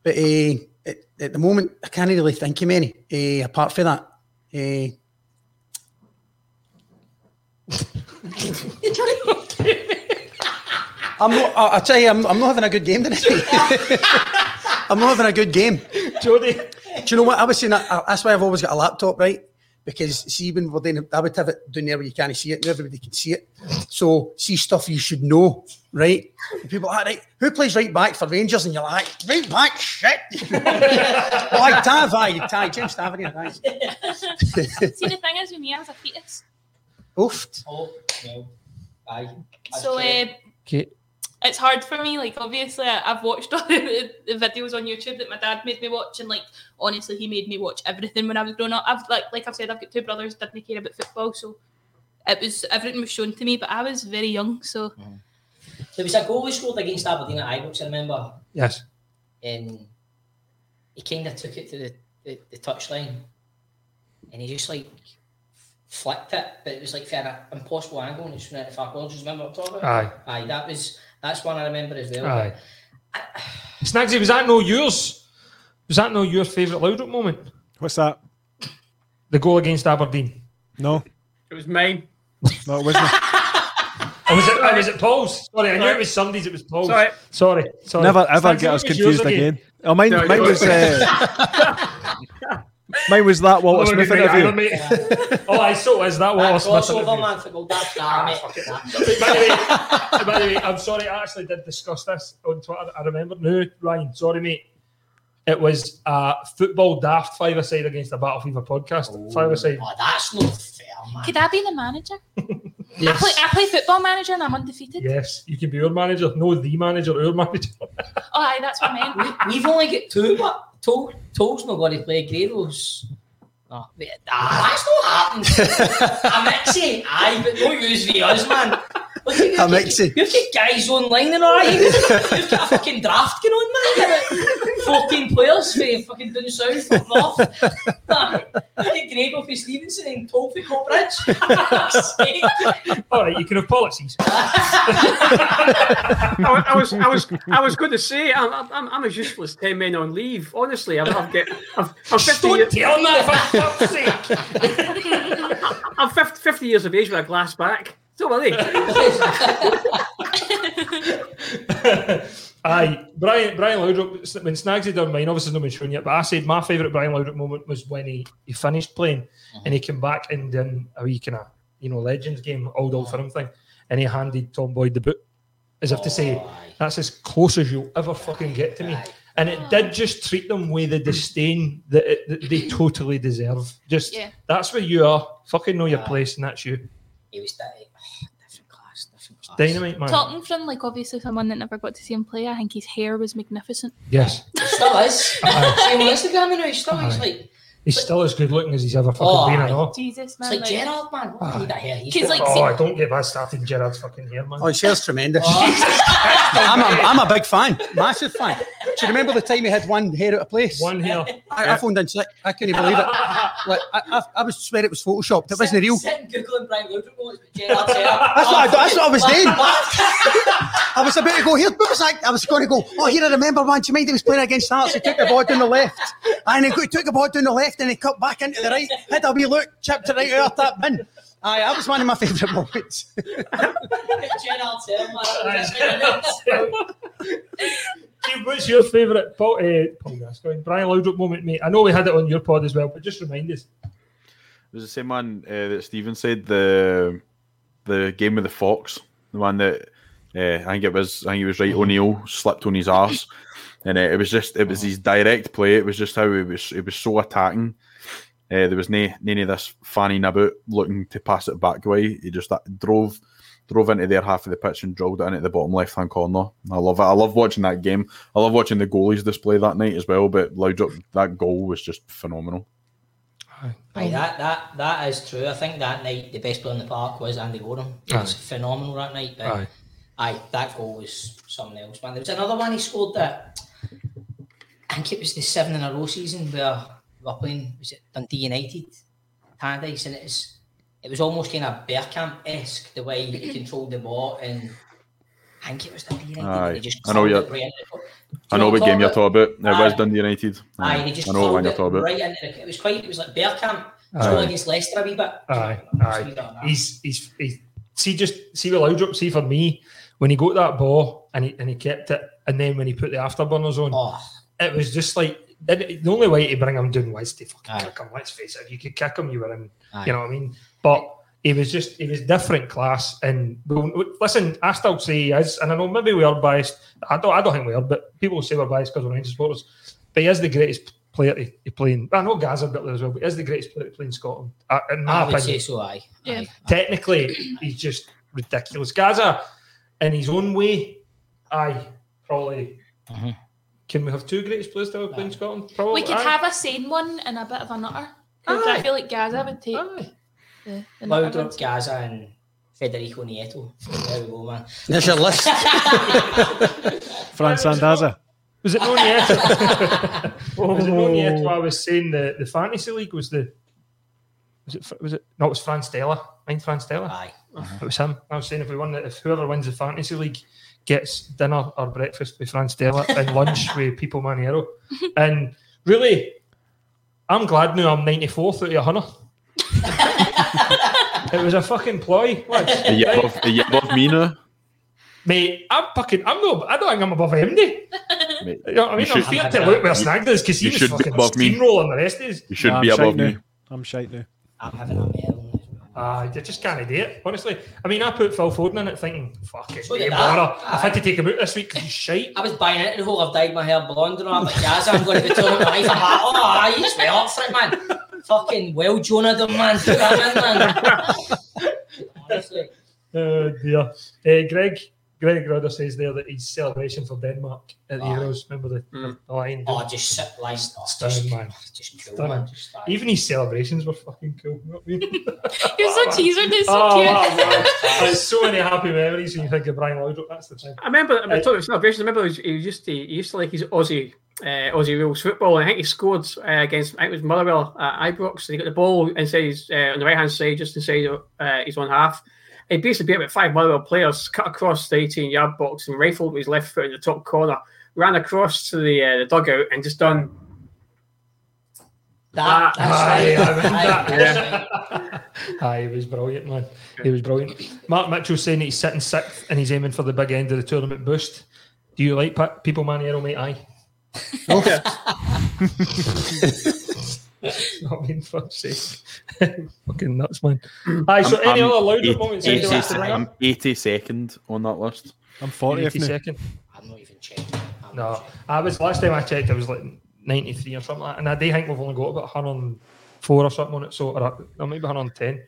but uh, at, the moment I can't really think of many uh, apart from that. Uh, I'm not. I, I tell you, I'm, I'm not having a good game tonight. *laughs* I'm not having a good game. Jodie. Do you know what I was saying? That, uh, that's why I've always got a laptop, right? Because see when we're doing I would have it down there where you can't see it, and everybody can see it. So see stuff you should know, right? And people are like, right, who plays right back for Rangers? And you're like, right back, shit. like Tav, aye, Ty, James Tavernier, aye. *laughs* See, the thing is with me, I was a fetus. Oofed. Oh, no. Aye. That's So true. uh, Okay. It's hard for me. Like, obviously, I- I've watched *laughs* all the, the videos on YouTube that my dad made me watch, and like, honestly, he made me watch everything when I was growing up. I've like, like I've said, I've got two brothers didn't care about football, so it was everything was shown to me. But I was very young, so mm-hmm. There was a goal we scored against Aberdeen at Ibrox, I remember. Yes. And he kind of took it to the, the, the touchline and he just like flicked it, but it was like for an impossible angle and it's went out the far corner. Do you remember what I'm talking about? Aye. Aye, that was that's one I remember as well. Aye. Snagsy, was that no yours? Was that no your favourite Laudrup moment? What's that? The goal against Aberdeen. No, It was mine. no, it wasn't. Or was it, or was it Paul's? Sorry, I knew it was somebody's. It was Paul's. Sorry. Sorry. Sorry. Never ever Snagsy, get us confused again. Oh, mine, No, mine was. Uh, *laughs* mine was that Walter Oh, Smith interview. either, oh, I so is that That Wallace Smith crossover interview? man for that's damn it. by, the way, by the way, I'm sorry, I actually did discuss this on Twitter. I remember no, Ryan, sorry, mate. It was a football daft five aside against a Battle Fever podcast. Oh, five aside. Oh, that's not fair, man. could I be the manager? *laughs* I play, I play football manager, and I'm undefeated. Yes, you can be our manager, no the manager, our *laughs* manager. Oh, aye, that's what I meant. We've only got two, but Toll, Toll's not going to play Grado's. Oh, wait, ah, that's not happened. *laughs* I'm Mixie, aye, but no use for us, man. Look at you, I'm you've got- You've got guys online and all right. You've, you've got a fucking draft going on, man. You've *laughs* 14 players for fucking down south, up north. Man, you get Grado for Stevenston and Toll for Coatbridge. All right, you can have policies. *laughs* I, wa- I was, I was, I was going to say, I'm, I'm, I'm as useless ten men on leave. Honestly, I've, I've got, I've, I'm 50 Don't years, tell him that for fuck's sake. *laughs* I'm 50, 50 years of age with a glass back. So are? *laughs* Aye, Brian Brian Laudrup, when Snagsy done mine, obviously not been shown yet, but I said my favourite Brian Laudrup moment was when he, he finished playing mm-hmm. and he came back and done a wee kind of, you know, Legends game, old old firm thing, and he handed Tom Boyd the boot as if to say, Oh, aye. that's as close as you'll ever fucking get to me. And it did just treat them with the disdain that, it, that they totally deserve. Just, Yeah. that's where you are. Fucking know your Aye. place, and that's you. He was that, oh, *sighs* different class, different class. Dynamite, man. Talking from like obviously someone that never got to see him play, I think his hair was magnificent. Yes. Still is. See Aye. him on Instagram now, he's still he's Aye. like, He's still as good looking as he's ever fucking Oh, been, I aye. know. Jesus, it's man. like like- Gerard, man. What ah. do you need that hair? He's He's like- Oh, I don't get bad started Gerard's fucking hair, man. Oh, his hair's tremendous. Oh. *laughs* I'm, a, I'm a big fan, massive fan. Do you remember the time he had one hair out of place? One hair. I, I phoned in sick. I couldn't even believe it. Like, I, I, I was swear it was photoshopped. It wasn't real. Sitting googling Brian Laudrup moments with Gerard's hair. *laughs* That's what I, that's what I was doing. doing. I was about to go here. What was I? I was going to go. Oh, here I remember one. Do you mind he was playing against Hearts? He took the ball down the left, and he took the ball down the left, and he cut back into the right. Had a wee look, chipped it right out of that bin. Aye, that was one of my favourite moments. Gerard's hair, Steve, what's your favourite Paul, uh, Paul Gascoigne, Brian Laudrup moment, mate? I know we had it on your pod as well, but just remind us. It was the same one uh, that Stephen said the the game with the fox, the one that uh, I think it was. I think he was right. O'Neill slipped on his arse, and uh, it was just it was his direct play. It was just how it was. It was so attacking. Uh, there was no none of this fanning about looking to pass it back away. He just uh, drove drove into their half of the pitch and drilled it into the bottom left hand corner. I love it. I love watching that game. I love watching the goalies display that night as well. But Laudrup, that goal was just phenomenal. Aye, that, that, that is true. I think that night the best player in the park was Andy Goram. He was Aye. phenomenal that night. But Aye. aye. that goal was something else, man. There was another one he scored that I think it was the seven in a row season where we were playing, was it Dundee United, Tannadice, and it was, it was almost kind of Bergkamp esque the way he *clears throat* controlled the ball. And I think it was Dundee United. and he just I know you- it right into I know what game you're talking about. It was Dundee United. Aye, and he just I know what one you're it talking about. right into it was quite, it was like Bergkamp. Aye. So against Leicester a wee bit. Aye, Just aye. leave it on that. He's, he's, he's, see, just see with Laudrup, see for me, when he got that ball and he, and he kept it, and then when he put the afterburners on, Oh, it was just like the only way to bring him down was to fucking Aye. kick him. Let's face it. If you could kick him, you were in. Aye. You know what I mean? But he was just he was different class. And well, listen, I still say he is, and I know maybe we are biased. I don't. I don't think we are, but people say we're biased because we're Rangers supporters. But he is the greatest player to, to play in. I know Gaza a bit there as well, but he is the greatest player to play in Scotland. Uh, in my I would opinion say so. Aye. Yeah. Aye. technically he's just ridiculous. Gaza, in his own way, aye, probably. Mhm. Can we have two greatest players to ever play in Scotland? Probably. We could aye. have a sane one and a bit of a nutter. 'Cause I feel like Gaza would take Aye. the, the nutter Gaza, and Federico Nieto. There we go, man. There's your list. *laughs* Fran Sandaza. Was it no Nieto? *laughs* was it oh. no Nieto? I was saying the, the fantasy league was the. Was it? Was it? No, it was Fran Stella. Mind Fran Stella? Aye. It was him. I was saying if we won, it, if whoever wins the fantasy league gets dinner or breakfast with Fran Stella and lunch *laughs* with People Maniero, and really, I'm glad now I'm 94th out of 100. *laughs* it was a fucking ploy. lads. Are you above, are you above me now? Mate, I'm fucking. I'm not. I don't think I'm above him. Mate. Mate, You know what I mean? You I'm should- fearing to look where Snag is because he you was fucking above me. steamrolling the rest of us. You should Nah, be I'm above shite me. now. I'm shite now. I'm having a medal. Ah, I just can't do it. Honestly, I mean, I put Phil Foden in it, thinking, "Fuck it, So. I've had to take him out this week because he's shite." I was buying into the whole I've dyed my hair blonde and. I'm like, Gaza, I'm going to be telling my wife. I'm like, oh, aye, he's well up for it, man. Fucking well, Jonah, them, man. Put that in, man. *laughs* Honestly. Oh dear. Uh, Greg, Greg Rodder says there that his celebration for Denmark at the Ah. Euros. Remember the, Mm. the line? Oh, just sit line. Oh, Stunning, just, man. just cool, man. Just, aye. Even his celebrations were fucking cool. You know what I mean? You're so teaser, it's so oh, cute. wow, wow. *laughs* There's so many happy memories when you think of Brian Laudrup. That's the thing. I remember. I Uh, mean, talking about celebrations. I remember he, was, he used to he used to like his Aussie uh, Aussie rules football. And I think he scored uh, against I think it was Motherwell at Ibrox. And he got the ball inside his, uh, on the right hand side, just inside uh, his own half. He basically beat about five Motherwell players, cut across the 18 yard box and rifled with his left foot in the top corner. Ran across to the uh, the dugout and just done. That, that's Aye, right. I remember Aye, that. *laughs* Aye, he was brilliant, man. He was brilliant. Mark Mitchell's saying he's sitting sixth and he's aiming for the big end of the tournament boost. Do you like pa- people Maniero, mate? Aye. *laughs* *laughs* I mean, fuck's sake. Fucking nuts, man. Aye, so any other louder moments? eighty, anyone wants I'm 82nd on that list. I'm 40th 82nd? I'm not even checking. I'm No, not checking. I was last time I checked, I was like 93 or something like that. And I do think we've only got about 104 or something on it. So, or, or maybe 110.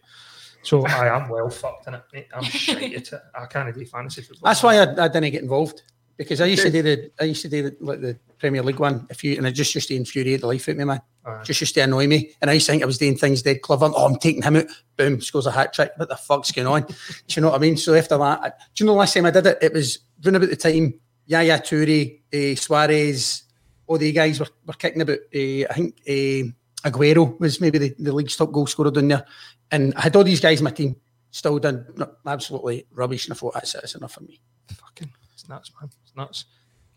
So I am well fucked in it, mate. I'm shite at it. I can't do fantasy football. That's why I, I didn't get involved because I used to do the I used to do the, like the Premier League one. If you and it just used to infuriate the life out of me, man. Aye. Just used to annoy me, and I used to think I was doing things dead clever. Oh, I'm taking him out. Boom, scores a hat trick. What the fuck's going on? *laughs* do you know what I mean? So after that, I, do you know the last time I did it? It was round about the time Yaya Toure, uh, Suarez, all the guys were, were kicking about. Uh, I think uh, Aguero was maybe the, the league's top goal scorer down there, and I had all these guys in my team. Still done absolutely rubbish, and I thought that's it. That's enough for me. Fucking, it's nuts, man. It's nuts.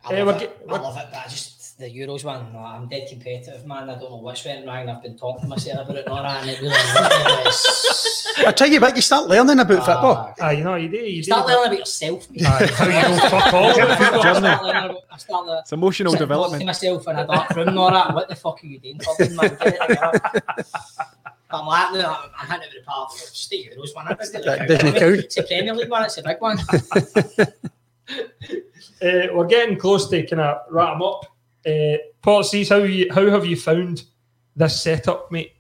I Eh, love, we're it. get- I love it, but I just the Euros one. no, I'm dead competitive, man. I don't know what's went wrong. I've been talking to myself about it, Nora, and it really is. I tell you what, you start learning about football. Aye, you know, you do. You Start do. learning about yourself. mate. Aye, how you know fuck all *laughs* about I start learning I start learning- It's emotional sitting talking development. to myself in a dark room, Nora. What the fuck are you doing, fucking man? Get it together. But I'm like, no, I'm, I'm hitting it with the park. It's the Euros one. It doesn't That count. doesn't count. It's a Premier League one. It's a big one. *laughs* Uh, we're getting close to kind of wrap them up. Uh, Paul, see how you how have you found this setup, mate?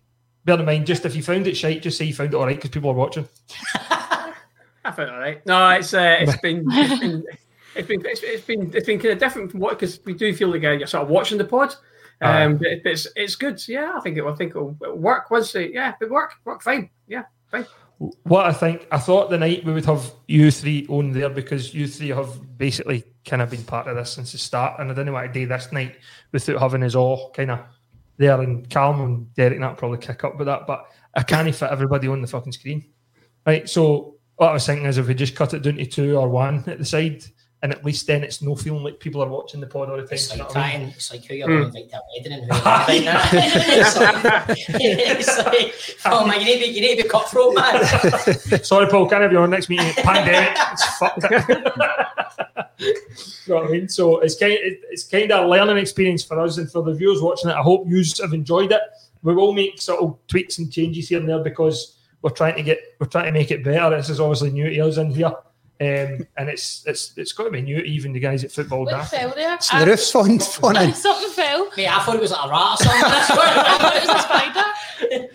Bear in mind, just if you found it shite, just say you found it all right because people are watching. *laughs* I found it all right. No, it's uh, it's been it's been it's been it's, it's been it's been kind of different from what because we do feel like uh, you're sort of watching the pod. Um, but, but it's it's good. Yeah, I think it. I think it'll work once. It, yeah, it work work fine. Yeah, fine. What I think, I thought the night we would have you three on there because you three have basically kind of been part of this since the start, and I didn't want to do this night without having us all kind of there. And Callum and Derek that probably kick up with that, but I can't fit everybody on the fucking screen, right? So what I was thinking is if we just cut it down to two or one at the side, and at least then it's no feeling like people are watching the pod all the time. It's you know like, I mean? it's like who you're going to hmm. invite to a wedding and who you're inviting it's, *laughs* like, *laughs* it's like, oh man, you need to be, you need to be cutthroat, man. *laughs* Sorry, Paul, can't have you on next meeting. Pandemic, it's fucked. you know what I mean? So it's kind, it, it's kind of a learning experience for us and for the viewers watching it. I hope you have enjoyed it. We will make sort of tweaks and changes here and there because we're trying to get, we're trying to make it better. This is obviously new to us in here. Um, and it's it's it's got to be new even the guys at football What fell there? So the roof's falling, falling. Something fell. Mate, I thought it was like a rat or something. I swear. Thought it was a spider.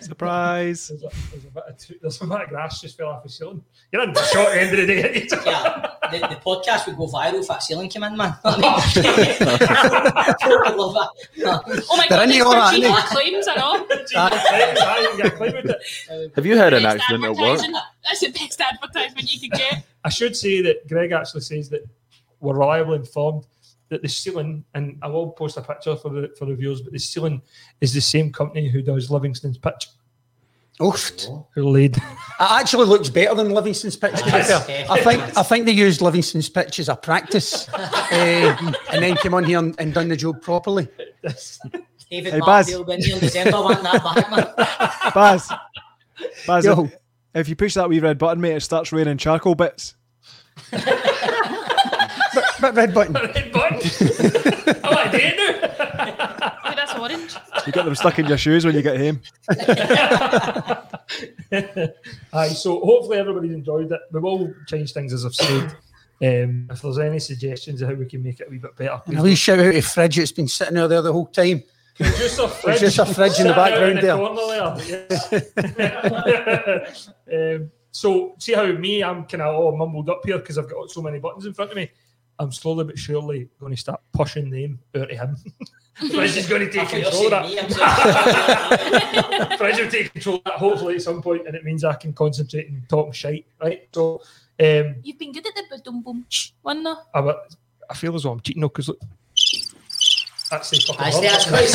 *laughs* Surprise. There's a, there's, a bit of, t- there's a bit of grass just fell off the ceiling. You're in the shot at the end of the day. *laughs* yeah, the, the podcast would go viral if that ceiling came in, man. *laughs* I love that. Oh my They're god, in the all right, cheeky aren't claims are on. Have you had an accident at work? Advertising. That's the best advertisement you could get. *laughs* I should say that Greg actually says that we're reliably informed that the ceiling, and I will post a picture for the for the viewers, but the ceiling is the same company who does Livingston's pitch, Oof. who laid. It actually looks better than Livingston's pitch. Yes. I think I think they used Livingston's pitch as a practice, uh, *laughs* and then came on here and, and done the job properly. David Hey, Baz. Martindale been December that back. *laughs* Baz. Baz, Yo. If, if you push that wee red button, mate, it starts raining charcoal bits. *laughs* But red button. Red button. I'm like, do you Oh, that's orange. You get them stuck in your shoes when you get home. *laughs* Aye, so hopefully everybody's enjoyed it. We will change things as I've said. Um, if there's any suggestions of how we can make it a wee bit better, And a wee shout out to Fridge that's been sitting out there the whole time. Producer Fridge, Producer Fridge in the sitting out background the corner there. *laughs* *laughs* um, so see how me, I'm kind of all mumbled up here because I've got so many buttons in front of me. I'm slowly but surely going to start pushing them out of him. *laughs* Fridge is going to take control you were of saying that. Fridge will take control of that hopefully at some point, and it means I can concentrate and talk shite, right? So um, You've been good at the boom boom one though. I, I feel as though I'm cheating now because look. That's the fucking I that's quite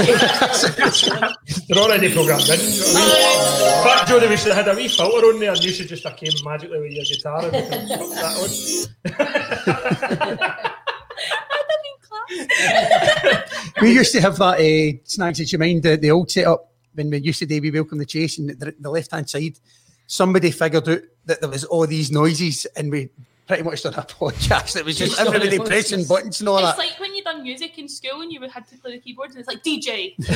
They're already programmed in. you know I mean? In fact, Jodie, we should have had a wee filter on there and you should just have came magically with your guitar and we can put that on. we used to have that uh, snags that you mind the, the old setup when we used to do we welcome the chase and the, the left hand side. Somebody figured out that there was all these noises and we pretty much done a *laughs* podcast. It was just Just everybody noises. pressing buttons and all It's that. like when you done music in school and you had to play the keyboard and it's like DJ. *laughs*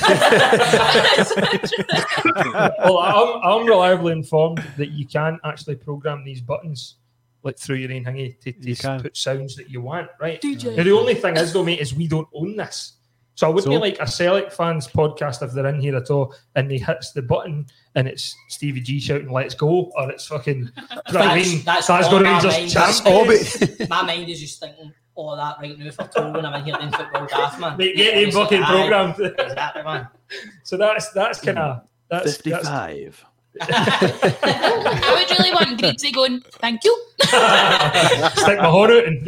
*laughs* well, I'm, I'm reliably informed that you can actually program these buttons like through your own thingy to, to You put sounds that you want, right? DJ. Now, the only thing is, though, mate, is we don't own this. So I wouldn't So? be like a Celtic fans podcast if they're in here at all and they hits the button and it's Stevie G shouting "Let's go" or it's fucking. *laughs* Do you know what I mean? That's, that's Glasgow all my Rangers mind. champ. all *laughs* My mind is just thinking all that right now for told when I'm in here in football daft, man. Mate, get him Honestly, fucking aye. programmed. Exactly, man. *laughs* So that's that's kind of that's, that's 55. I would really want Greasy going, thank you. *laughs* stick my horn out and *laughs*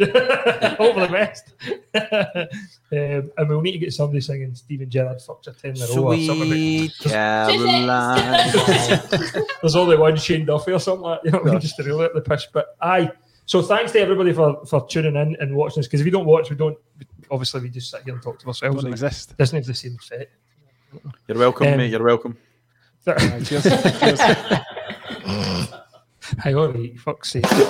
hope for the best. *laughs* um, and we'll need to get somebody singing Steven Gerrard fucked your ten in a row or something. Sweet Caroline. There's only one Shane Duffy or something like you know, what just to reel out the pish. But aye. So thanks to everybody for, for tuning in and watching us because if you don't watch, we don't. Obviously, we just sit here and talk to ourselves. Don't exist. It doesn't have the same effect. You're welcome, Um, mate. You're welcome. Aye, cheers. cheers. Hang on, mate. Fuck's sake. Ain't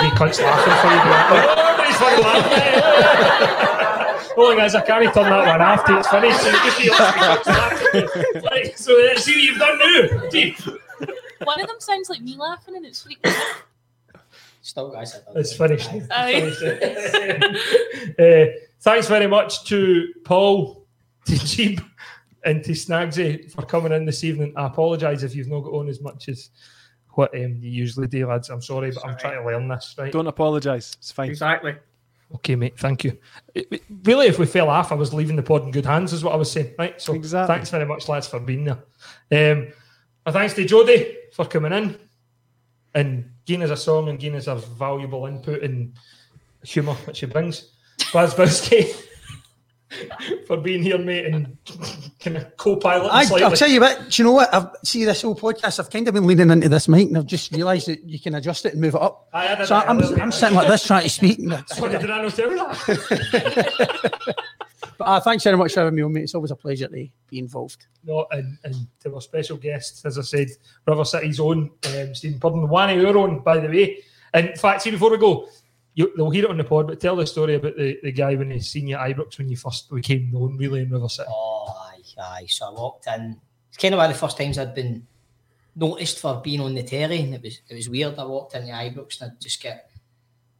be cunts laughing for you. Oh, everybody's fucking laughing. *laughs* Oh, guys, I can't turn that one after it's finished. So you just see lots of laughing. Right, so uh, see what you've done now. See, One of them sounds like me laughing and it's freaking. *laughs* Still, guys, it's finished. Aye. Finished. *laughs* uh, thanks very much to Paul, to Geeb, and to Snagsy for coming in this evening. I apologise if you've not got on as much as what um, you usually do, lads. I'm sorry, but I'm trying to learn this, right? Don't apologise. It's fine. Exactly. Okay, mate. Thank you. It- it- really, if we fell off, I was leaving the pod in good hands, is what I was saying. Right. So Exactly. thanks very much, lads, for being there. Um, and thanks to Jodie for coming in and giving us a song and giving us a valuable input and humour that she brings. Baz Bowski, *laughs* for being here, mate, and kind of co-pilot. I, I'll tell you what. Do you know what? I've see this whole podcast. I've kind of been leaning into this mic, and I've just realised that you can adjust it and move it up. I so I'm, I'm sitting like this trying to speak. what did I not tell that? *laughs* but uh, thanks very much for having me on, mate. It's always a pleasure to be involved. No, and, and to our special guests, as I said, River City's own um, Stephen Purdon, one of your own, by the way. And in fact, see, before we go, you, they'll hear it on the pod, but tell the story about the, the guy when he seen you at Ibrox when you first became known, really, in River City. Oh, aye, aye. So I walked in. It's kind of one of the first times I'd been noticed for being on the telly, and it was it was weird. I walked in the Ibrox and I'd just get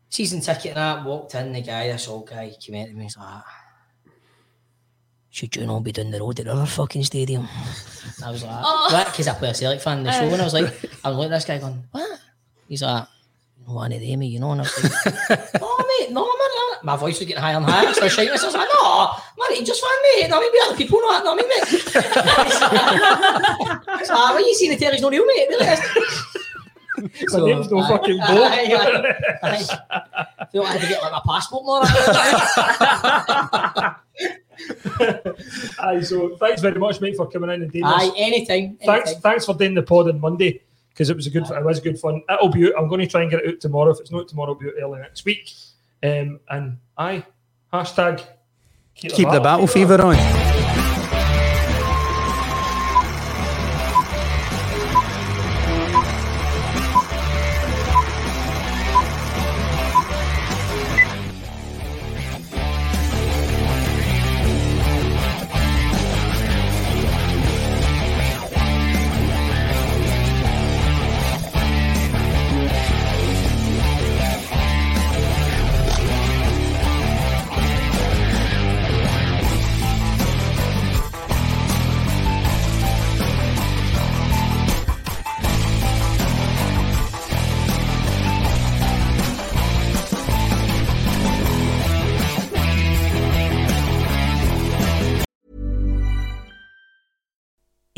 season ticket and that. Walked in, the guy, this old guy, came out to me, he's like, should you not be down the road at River fucking stadium? And I was like, *laughs* Oh. what? Because I play a Celtic fan in the show, and I was like, I was like, this guy going, what? He's like, one of them, you know, and I was like, *laughs* oh mate, no, man, my voice was getting higher and higher, so I was shouting, I was like, no, man, just fan mate, no, maybe other people know that, not me, mate. *laughs* so, ah, like, when you see the terry's not real, mate, really *laughs* is. My name's no aye, fucking aye, Bo. aye, aye. I feel like I had to get like my passport more. Aye, Aye, so thanks very much, mate, for coming in and doing this. anything. Thanks, anything. thanks for doing the pod on Monday because it was a good, it was good fun. It'll be. Out, I'm going to try and get it out tomorrow. If it's not tomorrow, it'll be out early next week. Um, and aye, hashtag Keep the battle fever on.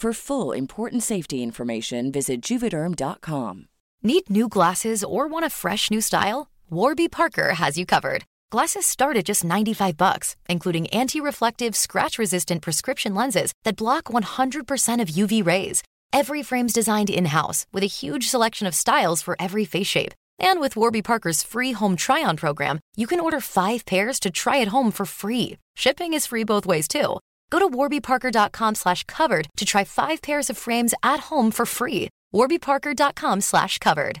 For full important safety information, visit juvederm.com. Need new glasses or want a fresh new style? Warby Parker has you covered. Glasses start at just 95 bucks, including anti-reflective, scratch-resistant prescription lenses that block 100% of UV rays. Every frame's designed in-house with a huge selection of styles for every face shape. And with Warby Parker's free home try-on program, you can order 5 pairs to try at home for free. Shipping is free both ways too. Go to warbyparker.com slash covered to try 5 pairs of frames at home for free. warbyparker.com slash covered.